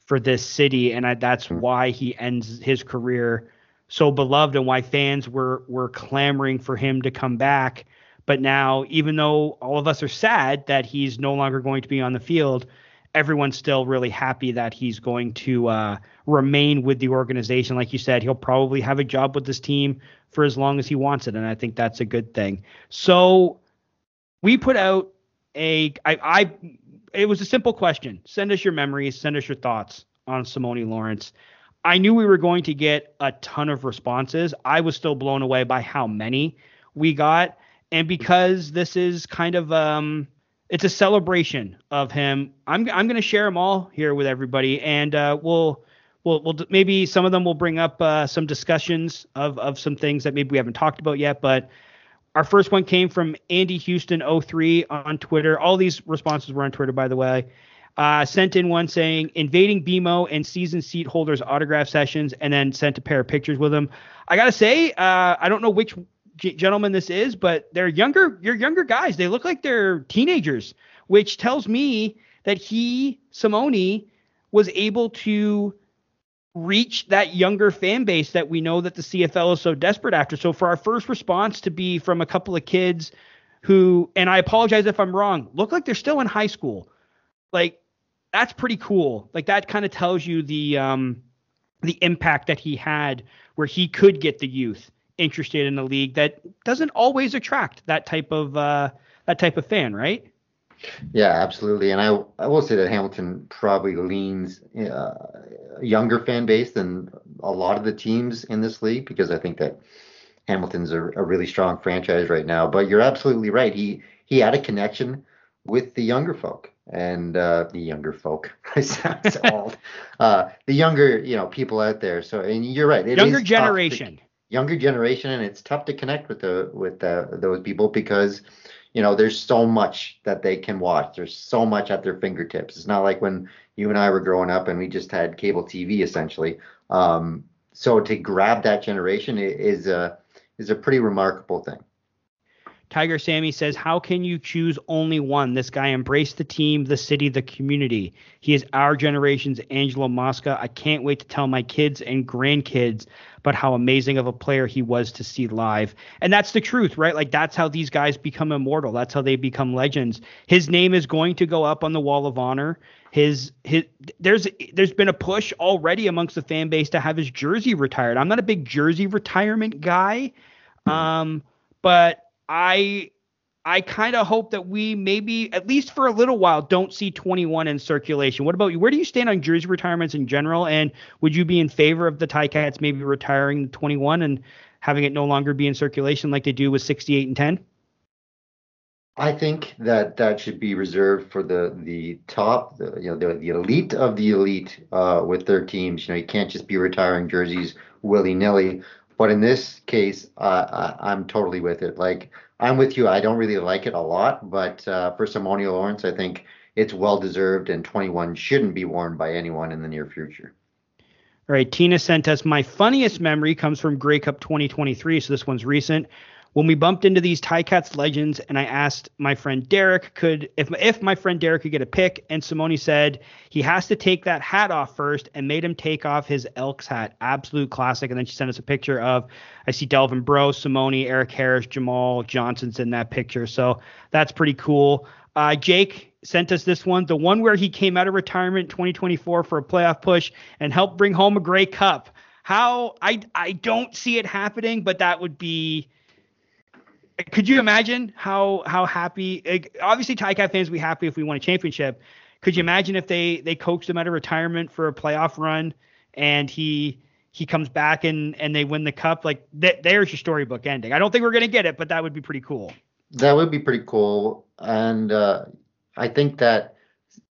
for this city, and I, that's hmm. why he ends his career so beloved, and why fans were were clamoring for him to come back. But now, even though all of us are sad that he's no longer going to be on the field, everyone's still really happy that he's going to uh, remain with the organization. Like you said, he'll probably have a job with this team for as long as he wants it, and I think that's a good thing. So we put out a I, I it was a simple question. Send us your memories, send us your thoughts on Simoni Lawrence. I knew we were going to get a ton of responses. I was still blown away by how many we got. And because this is kind of um it's a celebration of him. I'm I'm going to share them all here with everybody, and uh, we'll we'll we'll maybe some of them will bring up uh, some discussions of of some things that maybe we haven't talked about yet. But our first one came from Andy Houston 03 on Twitter. All these responses were on Twitter, by the way. Uh, sent in one saying invading BMO and season seat holders autograph sessions, and then sent a pair of pictures with them. I gotta say, uh, I don't know which g- gentleman this is, but they're younger. You're younger guys. They look like they're teenagers, which tells me that he Simoni was able to reach that younger fan base that we know that the CFL is so desperate after. So for our first response to be from a couple of kids who, and I apologize if I'm wrong, look like they're still in high school. Like that's pretty cool. Like that kind of tells you the um the impact that he had where he could get the youth interested in the league that doesn't always attract that type of uh that type of fan, right? Yeah, absolutely. And I I will say that Hamilton probably leans uh, a younger fan base than a lot of the teams in this league because I think that Hamilton's a, a really strong franchise right now. But you're absolutely right. He he had a connection with the younger folk and uh, the younger folk. I sound old. Uh, the younger, you know, people out there. So, and you're right. younger generation. To, younger generation, and it's tough to connect with the with the, those people because, you know, there's so much that they can watch. There's so much at their fingertips. It's not like when you and I were growing up and we just had cable TV essentially. Um, so to grab that generation is a is a pretty remarkable thing. Tiger Sammy says, How can you choose only one? This guy embraced the team, the city, the community. He is our generation's Angelo Mosca. I can't wait to tell my kids and grandkids about how amazing of a player he was to see live. And that's the truth, right? Like, that's how these guys become immortal. That's how they become legends. His name is going to go up on the wall of honor. His his there's there's been a push already amongst the fan base to have his jersey retired. I'm not a big jersey retirement guy. Um, but I I kind of hope that we maybe at least for a little while don't see 21 in circulation. What about you? Where do you stand on jersey retirements in general? And would you be in favor of the Ticats maybe retiring 21 and having it no longer be in circulation like they do with 68 and 10? I think that that should be reserved for the the top, the, you know, the, the elite of the elite uh, with their teams. You know, you can't just be retiring jerseys willy nilly. But in this case, uh, I, am totally with it. Like I'm with you. I don't really like it a lot, but uh, for Simoni Lawrence, I think it's well deserved, and 21 shouldn't be worn by anyone in the near future. All right, Tina sent us my funniest memory comes from Grey Cup 2023, so this one's recent when we bumped into these Ticats legends and I asked my friend Derek could if if my friend Derek could get a pick and Simoni said he has to take that hat off first and made him take off his Elks hat. Absolute classic. And then she sent us a picture of I see Delvin Breaux, Simoni, Eric Harris, Jamal Johnson's in that picture. So that's pretty cool. Uh, Jake sent us this one, the one where he came out of retirement 2024 for a playoff push and helped bring home a Grey Cup. How I I don't see it happening, but that would be could you imagine how how happy? Obviously, Ticat fans would be happy if we won a championship. Could you imagine if they they coached him out of retirement for a playoff run and he he comes back and and they win the cup? Like th- there's your storybook ending. I don't think we're gonna get it, but that would be pretty cool. That would be pretty cool, and uh, I think that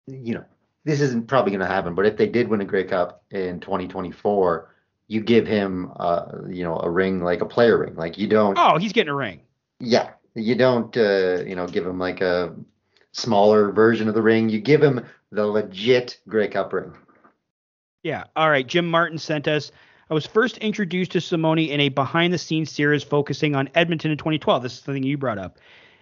you know this isn't probably gonna happen. But if they did win a Grey Cup in 2024 you give him uh, you know a ring like a player ring like you don't oh he's getting a ring yeah, you don't uh, you know give him like a smaller version of the ring. You give him the legit Grey Cup ring. Yeah. All right. Jim Martin sent us. I was first introduced to Simoni in a behind the scenes series focusing on Edmonton in 2012. This is something you brought up.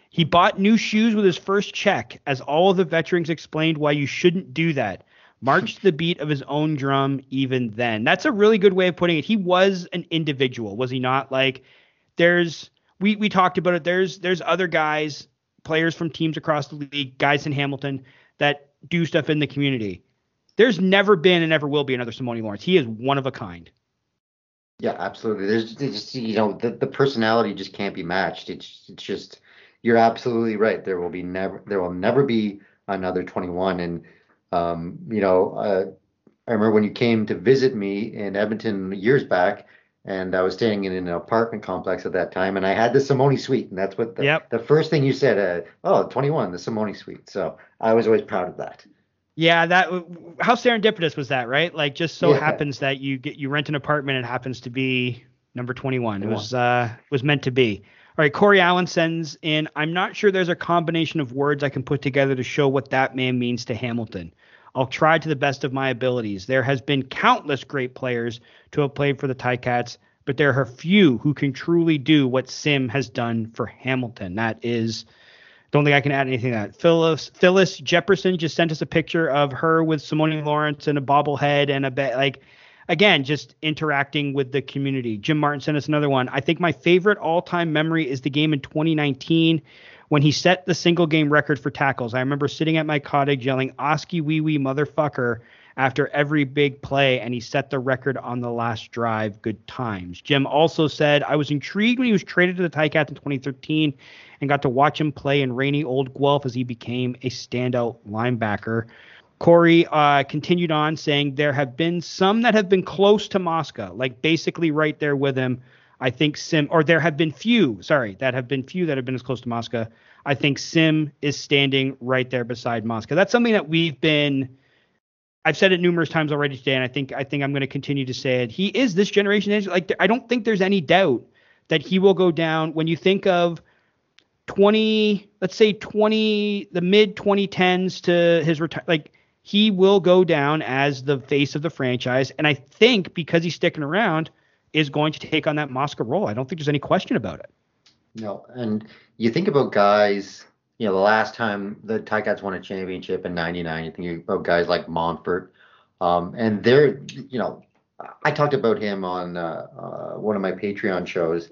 He bought new shoes with his first check, as all of the veterans explained why you shouldn't do that. Marched the beat of his own drum even then. That's a really good way of putting it. He was an individual, was he not? Like, there's we we talked about it. There's there's other guys, players from teams across the league, guys in Hamilton that do stuff in the community. There's never been and never will be another Simoni Lawrence. He is one of a kind. Yeah, absolutely. There's just you know the, the personality just can't be matched. It's it's just you're absolutely right. There will be never there will never be another 21. And um, you know, uh, I remember when you came to visit me in Edmonton years back and I was staying in an apartment complex at that time, and I had the Simoni suite, and that's what the, yep. the first thing you said, uh, oh, 21, the Simoni suite. So I was always proud of that. Yeah, that how serendipitous was that, right? Like, just so yeah. happens that you get you rent an apartment, and it happens to be number 21. It was uh was meant to be. All right, Corey Allen sends in. I'm not sure there's a combination of words I can put together to show what that man means to Hamilton. I'll try to the best of my abilities. There has been countless great players to have played for the Ticats, but there are few who can truly do what Sim has done for Hamilton. That is don't think I can add anything to that. Phyllis Phyllis Jefferson just sent us a picture of her with Simoni Lawrence and a bobblehead and a bet like again, just interacting with the community. Jim Martin sent us another one. I think my favorite all-time memory is the game in 2019 when he set the single game record for tackles. I remember sitting at my cottage yelling "Oski wee wee motherfucker" after every big play, and he set the record on the last drive. Good times. Jim also said, I was intrigued when he was traded to the Ticats in 2013 and got to watch him play in rainy old Guelph as he became a standout linebacker. Corey uh, continued on saying there have been some that have been close to Mosca, like basically right there with him. I think Sim, or there have been few, sorry, that have been few that have been as close to Mosca. I think Sim is standing right there beside Mosca. That's something that we've been. I've said it numerous times already today, and I think I think I'm going to continue to say it. He is this generation. Like I don't think there's any doubt that he will go down. When you think of 20, let's say 20, the mid 2010s to his retire, like he will go down as the face of the franchise. And I think because he's sticking around, is going to take on that Mosca role. I don't think there's any question about it. No, and you think about guys, you know, the last time the Ticats won a championship in '99, you think about guys like Montford, um, and they're, you know, I talked about him on uh, uh, one of my Patreon shows,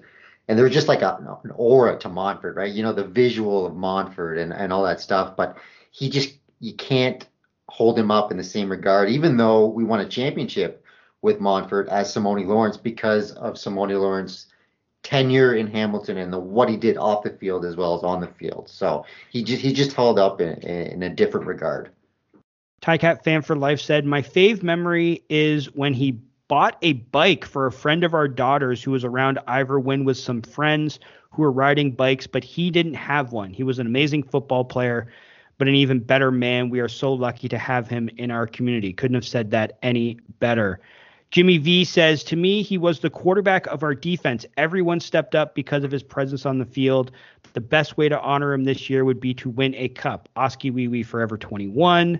and there's just like a, an aura to Montford, right? You know, the visual of Montford and and all that stuff, but he just you can't hold him up in the same regard, even though we won a championship with Montford as Simoni Lawrence because of Simoni Lawrence tenure in Hamilton and the what he did off the field as well as on the field. So he just he just held up in, in a different regard. Ticat fan for life said, "My fave memory is when he bought a bike for a friend of our daughter's who was around Ivor Wynne with some friends who were riding bikes, but he didn't have one. He was an amazing football player but an even better man. We are so lucky to have him in our community. Couldn't have said that any better. Jimmy V says, To me, he was the quarterback of our defense. Everyone stepped up because of his presence on the field. The best way to honor him this year would be to win a cup. Oski Wee Wee Forever 21.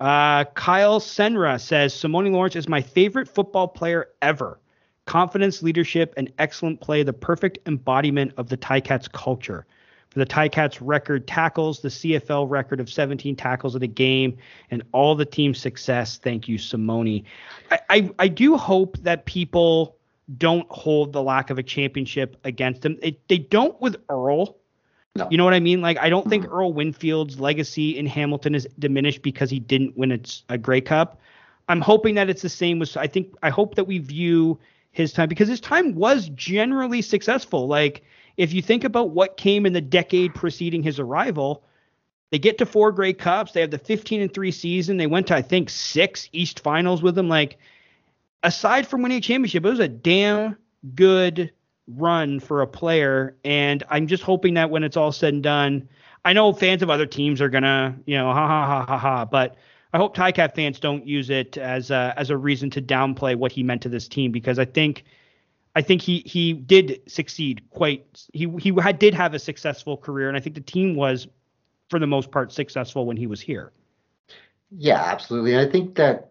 Uh, Kyle Senra says, Simoni Lawrence is my favorite football player ever. Confidence, leadership, and excellent play, the perfect embodiment of the Ticats culture the Ticats record tackles, the CFL record of 17 tackles in a game, and all the team's success. Thank you, Simoni. I, I, I do hope that people don't hold the lack of a championship against them. It, they don't with Earl. No. You know what I mean? Like, I don't think mm-hmm. Earl Winfield's legacy in Hamilton is diminished because he didn't win a, a Grey Cup. I'm hoping that it's the same with. I think I hope that we view his time because his time was generally successful. Like if you think about what came in the decade preceding his arrival, they get to four Grey Cups. They have the 15 and three season. They went to I think six East Finals with him. Like aside from winning a championship, it was a damn good run for a player. And I'm just hoping that when it's all said and done, I know fans of other teams are gonna, you know, ha ha ha ha ha, but I hope Ticat fans don't use it as a, as a reason to downplay what he meant to this team because I think I think he he did succeed quite. He he had, did have a successful career, and I think the team was, for the most part, successful when he was here. Yeah, absolutely. And I think that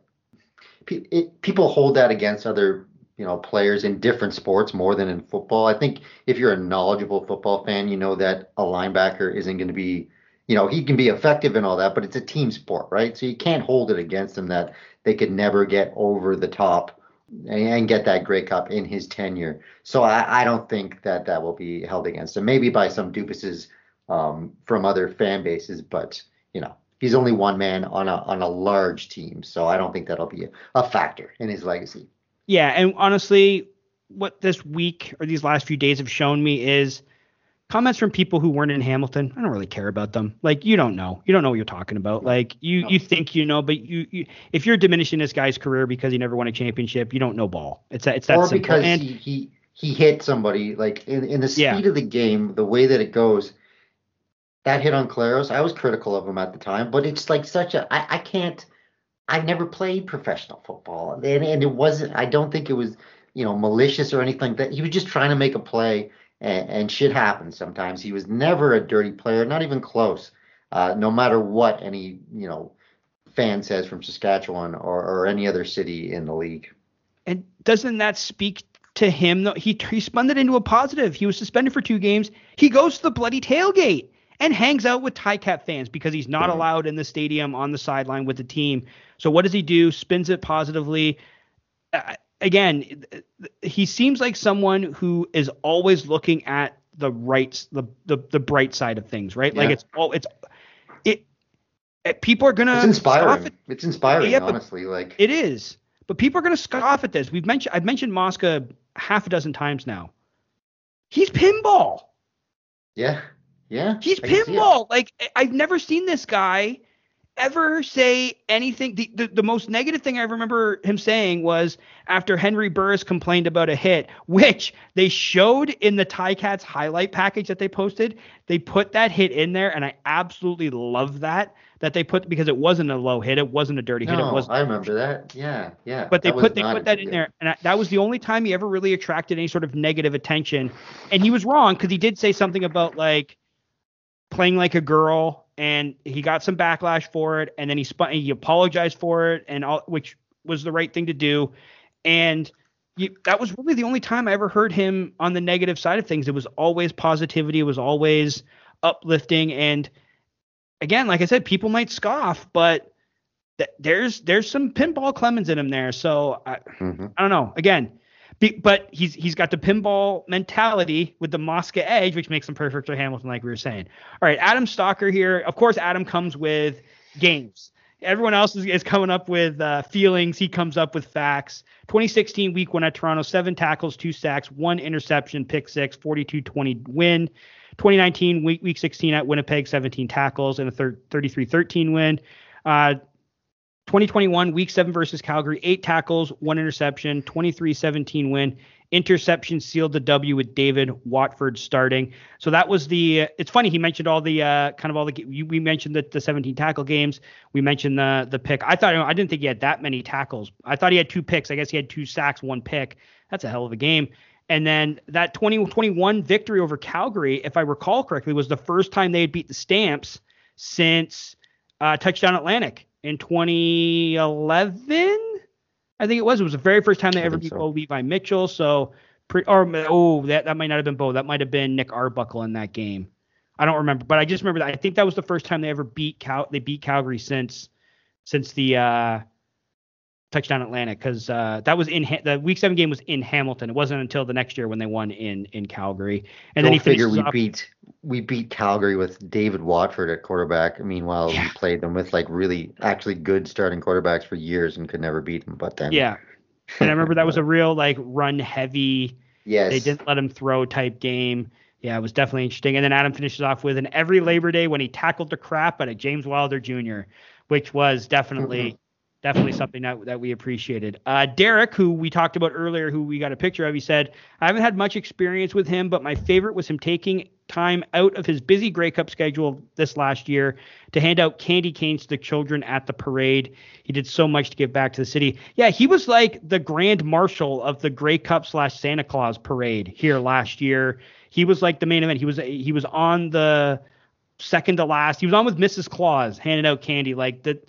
pe- it, people hold that against other you know players in different sports more than in football. I think if you're a knowledgeable football fan, you know that a linebacker isn't going to be you know he can be effective and all that, but it's a team sport, right? So you can't hold it against them that they could never get over the top and get that Grey Cup in his tenure. So I, I, don't think that that will be held against him. Maybe by some doofuses um, from other fan bases, but you know he's only one man on a on a large team, so I don't think that'll be a, a factor in his legacy. Yeah, and honestly, what this week or these last few days have shown me is comments from people who weren't in Hamilton, I don't really care about them. Like you don't know. You don't know what you're talking about. Like you no. you think you know, but you, you if you're diminishing this guy's career because he never won a championship, you don't know ball. It's that it's that or simple. because and, he, he he hit somebody like in in the speed yeah. of the game, the way that it goes. That hit on Collaros, I was critical of him at the time, but it's like such a I, I can't I never played professional football. And and it wasn't I don't think it was, you know, malicious or anything that. He was just trying to make a play and, and shit happens sometimes. He was never a dirty player, not even close. Uh, no matter what any you know fan says from Saskatchewan or, or any other city in the league. And doesn't that speak to him? Though he he spun it into a positive. He was suspended for two games. He goes to the bloody tailgate and hangs out with Ticat fans because he's not mm-hmm. allowed in the stadium on the sideline with the team. So what does he do? Spins it positively. Uh, again, he seems like someone who is always looking at the right the the, the bright side of things, right? Yeah. Like it's all it's it, it people are gonna it's inspiring. It. It's inspiring, yeah, honestly. Like it is, but people are gonna scoff at this. We've mentioned I've mentioned Mosca half a dozen times now. He's pinball. Yeah, yeah. He's pinball. Like I've never seen this guy ever say anything. The, the, the most negative thing I remember him saying was after Henry Burris complained about a hit, which they showed in the Ticats highlight package that they posted. They put that hit in there, and I absolutely love that that they put because it wasn't a low hit, it wasn't a dirty no, hit. It was. I remember that. Yeah, yeah. But they put they put that in there, and I, that was the only time he ever really attracted any sort of negative attention. And he was wrong because he did say something about like playing like a girl and he got some backlash for it, and then he spun, he apologized for it, and all, which was the right thing to do, and you, that was really the only time I ever heard him on the negative side of things. It was always positivity, it was always uplifting, and again, like I said, people might scoff, but th- there's there's some pinball Clemons in him there, so I, mm-hmm. I don't know. Again, but he's he's got the pinball mentality with the Mosca edge, which makes him perfect for Hamilton, like we were saying. All right, Adam Stalker here. Of course, Adam comes with games. Everyone else is, is coming up with uh, feelings. He comes up with facts. 2016 week one at Toronto, seven tackles, two sacks, one interception, pick six, 42-20 win. 2019 week week 16 at Winnipeg, 17 tackles and a 33-13 win. Uh, 2021 week 7 versus Calgary, 8 tackles, 1 interception, 23-17 win. Interception sealed the W with David Watford starting. So that was the it's funny he mentioned all the uh, kind of all the we mentioned the, the 17 tackle games. We mentioned the the pick. I thought I didn't think he had that many tackles. I thought he had two picks. I guess he had two sacks, one pick. That's a hell of a game. And then that 2021 victory over Calgary, if I recall correctly, was the first time they had beat the Stamps since uh, touchdown Atlantic in 2011. I think it was. It was the very first time they ever beat so. Levi Mitchell. So, pre, or oh, that that might not have been Bo. That might have been Nick Arbuckle in that game. I don't remember, but I just remember that. I think that was the first time they ever beat Cal. They beat Calgary since since the uh, touchdown Atlantic because uh, that was in ha- the week seven game was in Hamilton. It wasn't until the next year when they won in in Calgary. And Go then he figure we beat we beat Calgary with David Watford at quarterback. Meanwhile, yeah. we played them with like really actually good starting quarterbacks for years and could never beat them. But then yeah, and I remember that was a real like run heavy. Yes, they didn't let him throw type game. Yeah, it was definitely interesting. And then Adam finishes off with an every Labor Day when he tackled the crap out of James Wilder Jr., which was definitely. Mm-hmm definitely something that, that we appreciated. Uh, Derek, who we talked about earlier, who we got a picture of, he said, I haven't had much experience with him, but my favorite was him taking time out of his busy Grey Cup schedule this last year to hand out candy canes to the children at the parade. He did so much to give back to the city. Yeah, he was like the grand marshal of the Grey Cup slash Santa Claus parade here last year. He was like the main event. He was he was on the second to last. He was on with Mrs. Claus handing out candy. Like the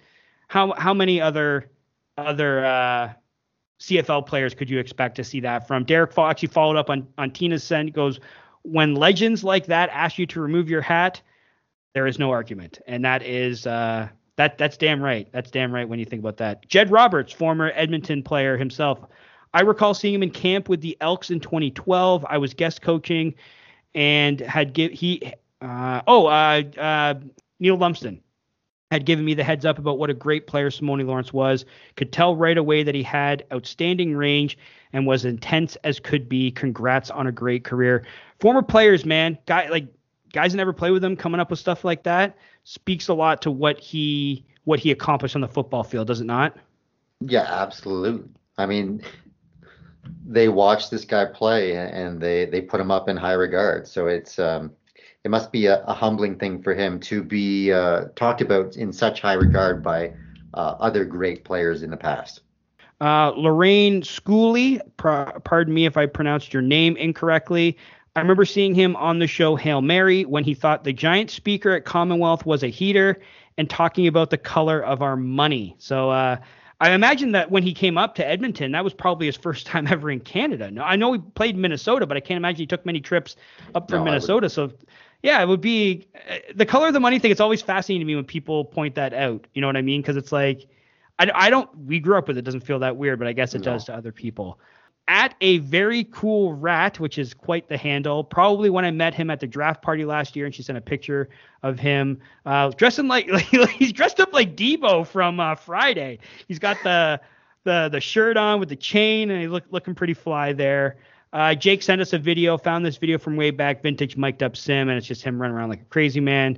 how how many other other uh, CFL players could you expect to see that from? Derek actually followed up on on Tina's send. Goes when legends like that ask you to remove your hat, there is no argument, and that is uh, that that's damn right. That's damn right when you think about that. Jed Roberts, former Edmonton player himself. I recall seeing him in camp with the Elks in 2012. I was guest coaching and had give he uh, oh uh, uh, Neil Lumsden had given me the heads up about what a great player Simoni Lawrence was. Could tell right away that he had outstanding range and was intense as could be. Congrats on a great career. Former players, man, guy like guys that never play with him, coming up with stuff like that speaks a lot to what he what he accomplished on the football field, does it not? Yeah, absolutely. I mean, they watch this guy play and they they put him up in high regard. So it's um it must be a, a humbling thing for him to be uh, talked about in such high regard by uh, other great players in the past. Uh, Lorraine Schooley, pr- pardon me if I pronounced your name incorrectly. I remember seeing him on the show Hail Mary when he thought the giant speaker at Commonwealth was a heater and talking about the color of our money. So uh, I imagine that when he came up to Edmonton, that was probably his first time ever in Canada. No, I know he played Minnesota, but I can't imagine he took many trips up from no, Minnesota. So yeah, it would be uh, the color of the money thing. It's always fascinating to me when people point that out. You know what I mean? Because it's like I, I don't. We grew up with it. Doesn't feel that weird, but I guess it no. does to other people at a very cool rat, which is quite the handle. Probably when I met him at the draft party last year, and she sent a picture of him uh, dressing like, like, he's dressed up like Debo from uh, Friday. He's got the the the shirt on with the chain, and he look looking pretty fly there. Uh, Jake sent us a video, found this video from way back, vintage mic'd up sim, and it's just him running around like a crazy man.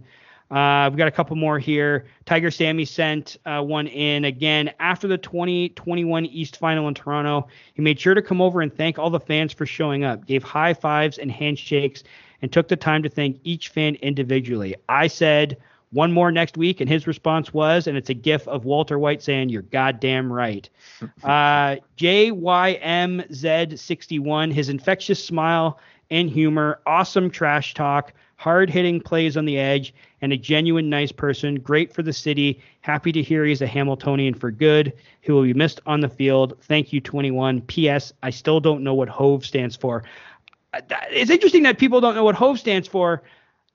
Uh, we've got a couple more here. Tiger Sammy sent uh, one in again after the 2021 East Final in Toronto. He made sure to come over and thank all the fans for showing up, gave high fives and handshakes, and took the time to thank each fan individually. I said, one more next week, and his response was, and it's a gif of Walter White saying, You're goddamn right. uh, JYMZ61, his infectious smile and humor, awesome trash talk, hard hitting plays on the edge, and a genuine nice person. Great for the city. Happy to hear he's a Hamiltonian for good, He will be missed on the field. Thank you, 21. P.S. I still don't know what HOVE stands for. Uh, it's interesting that people don't know what HOVE stands for.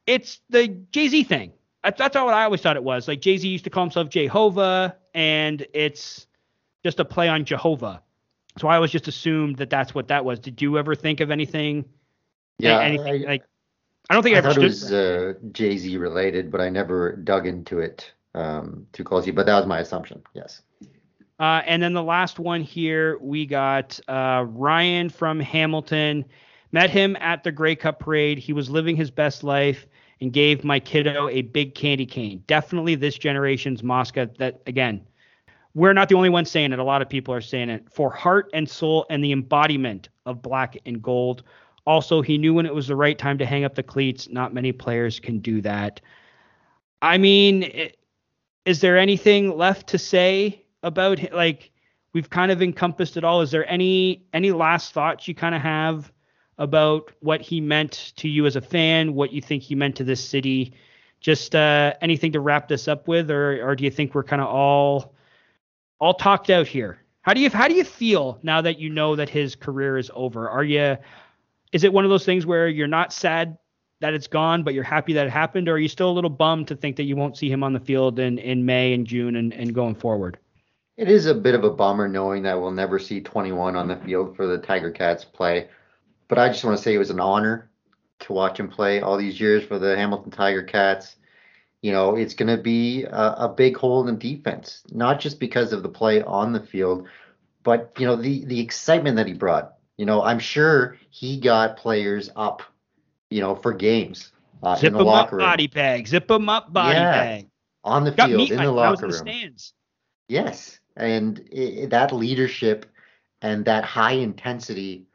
It's the Jay Z thing. That's, that's what I always thought it was. Like Jay Z used to call himself Jehovah, and it's just a play on Jehovah. So I always just assumed that that's what that was. Did you ever think of anything? Yeah, anything I, like I don't think I, I thought it was uh, Jay Z related, but I never dug into it um, too closely. But that was my assumption. Yes. Uh, and then the last one here, we got uh, Ryan from Hamilton. Met him at the Grey Cup parade. He was living his best life and gave my kiddo a big candy cane. Definitely this generation's Mosca. That again, we're not the only ones saying it. A lot of people are saying it for heart and soul and the embodiment of black and gold. Also, he knew when it was the right time to hang up the cleats. Not many players can do that. I mean, is there anything left to say about like we've kind of encompassed it all? Is there any any last thoughts you kind of have about what he meant to you as a fan, what you think he meant to this city? Just uh, anything to wrap this up with, or or do you think we're kind of all all talked out here? How do you how do you feel now that you know that his career is over? Are you is it one of those things where you're not sad that it's gone, but you're happy that it happened, or are you still a little bummed to think that you won't see him on the field in, in May and June and, and going forward? It is a bit of a bummer knowing that we'll never see 21 on the field for the Tiger Cats play. But I just want to say it was an honor to watch him play all these years for the Hamilton Tiger Cats. You know, it's going to be a, a big hole in defense, not just because of the play on the field, but you know the the excitement that he brought you know, I'm sure he got players up, you know, for games uh, Zip in the locker up, room. Body bag. Zip them up, body yeah, bag. On the got field, in the locker room. stands. Yes, and it, that leadership and that high intensity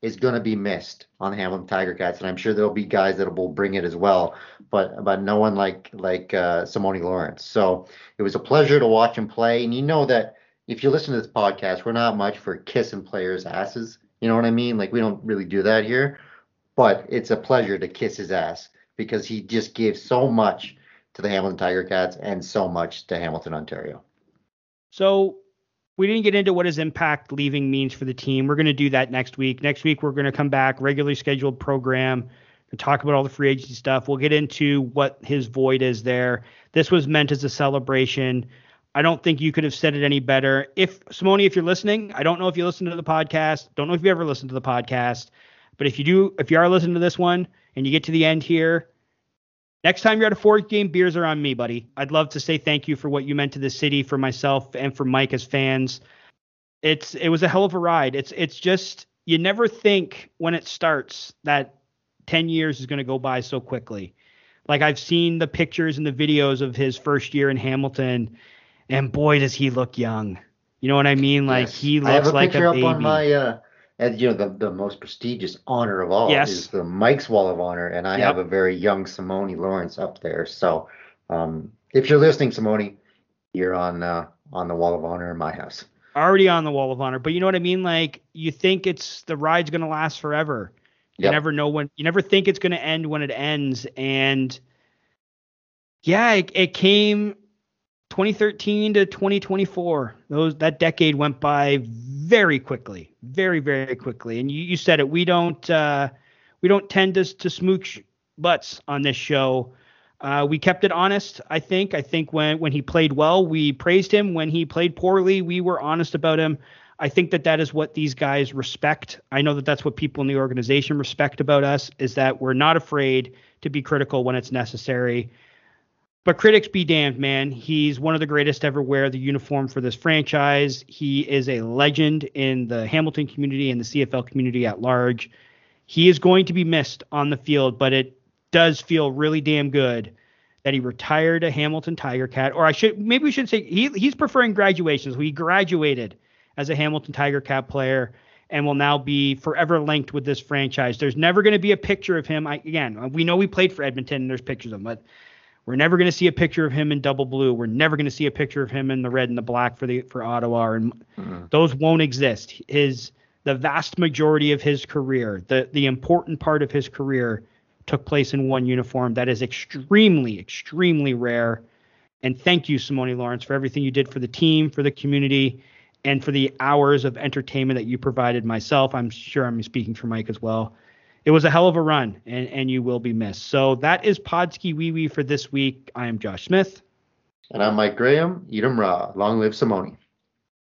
is going to be missed on the Hamilton Tiger Cats, and I'm sure there'll be guys that will bring it as well, but but no one like like uh, Simoni Lawrence. So it was a pleasure to watch him play, and you know that if you listen to this podcast, we're not much for kissing players' asses. You know what I mean? Like we don't really do that here, but it's a pleasure to kiss his ass because he just gave so much to the Hamilton Tiger Cats and so much to Hamilton, Ontario. So we didn't get into what his impact leaving means for the team. We're going to do that next week. Next week we're going to come back regularly scheduled program and talk about all the free agency stuff. We'll get into what his void is there. This was meant as a celebration. I don't think you could have said it any better. If Simoni, if you're listening, I don't know if you listen to the podcast. Don't know if you ever listened to the podcast, but if you do, if you are listening to this one and you get to the end here, next time you're at a fourth game, beers are on me, buddy. I'd love to say thank you for what you meant to the city, for myself, and for Mike as fans. It's it was a hell of a ride. It's it's just you never think when it starts that 10 years is going to go by so quickly. Like I've seen the pictures and the videos of his first year in Hamilton and boy does he look young. You know what I mean? Like yes. he looks I have a like picture a baby. up on my uh and you know the, the most prestigious honor of all yes. is the Mike's Wall of Honor, and I yep. have a very young Simoni Lawrence up there. So um, if you're listening, Simoni, you're on uh, on the Wall of Honor in my house. Already on the Wall of Honor, but you know what I mean? Like you think it's the ride's gonna last forever. You yep. never know when. You never think it's gonna end when it ends, and yeah, it, it came 2013 to 2024. Those that decade went by very quickly, very very quickly. And you, you said it. We don't uh, we don't tend to to smooch butts on this show. Uh, we kept it honest. I think. I think when when he played well, we praised him. When he played poorly, we were honest about him. I think that that is what these guys respect. I know that that's what people in the organization respect about us is that we're not afraid to be critical when it's necessary. But critics be damned, man. He's one of the greatest ever wear the uniform for this franchise. He is a legend in the Hamilton community and the CFL community at large. He is going to be missed on the field, but it does feel really damn good that he retired a Hamilton Tiger Cat, or I should maybe we should say he he's preferring graduations. He graduated as a Hamilton Tiger Cat player and will now be forever linked with this franchise. There's never going to be a picture of him. I, again, we know we played for Edmonton and there's pictures of him, but we're never going to see a picture of him in double blue. We're never going to see a picture of him in the red and the black for the for Ottawa, and mm-hmm. those won't exist. His the vast majority of his career, the the important part of his career, took place in one uniform. That is extremely, extremely rare. And thank you, Simoni Lawrence, for everything you did for the team, for the community, and for the hours of entertainment that you provided myself. I'm sure I'm speaking for Mike as well. It was a hell of a run, and, and you will be missed. So that is Podski Wee Wee for this week. I am Josh Smith. And I'm Mike Graham. Eat 'em raw. Long live Simoni.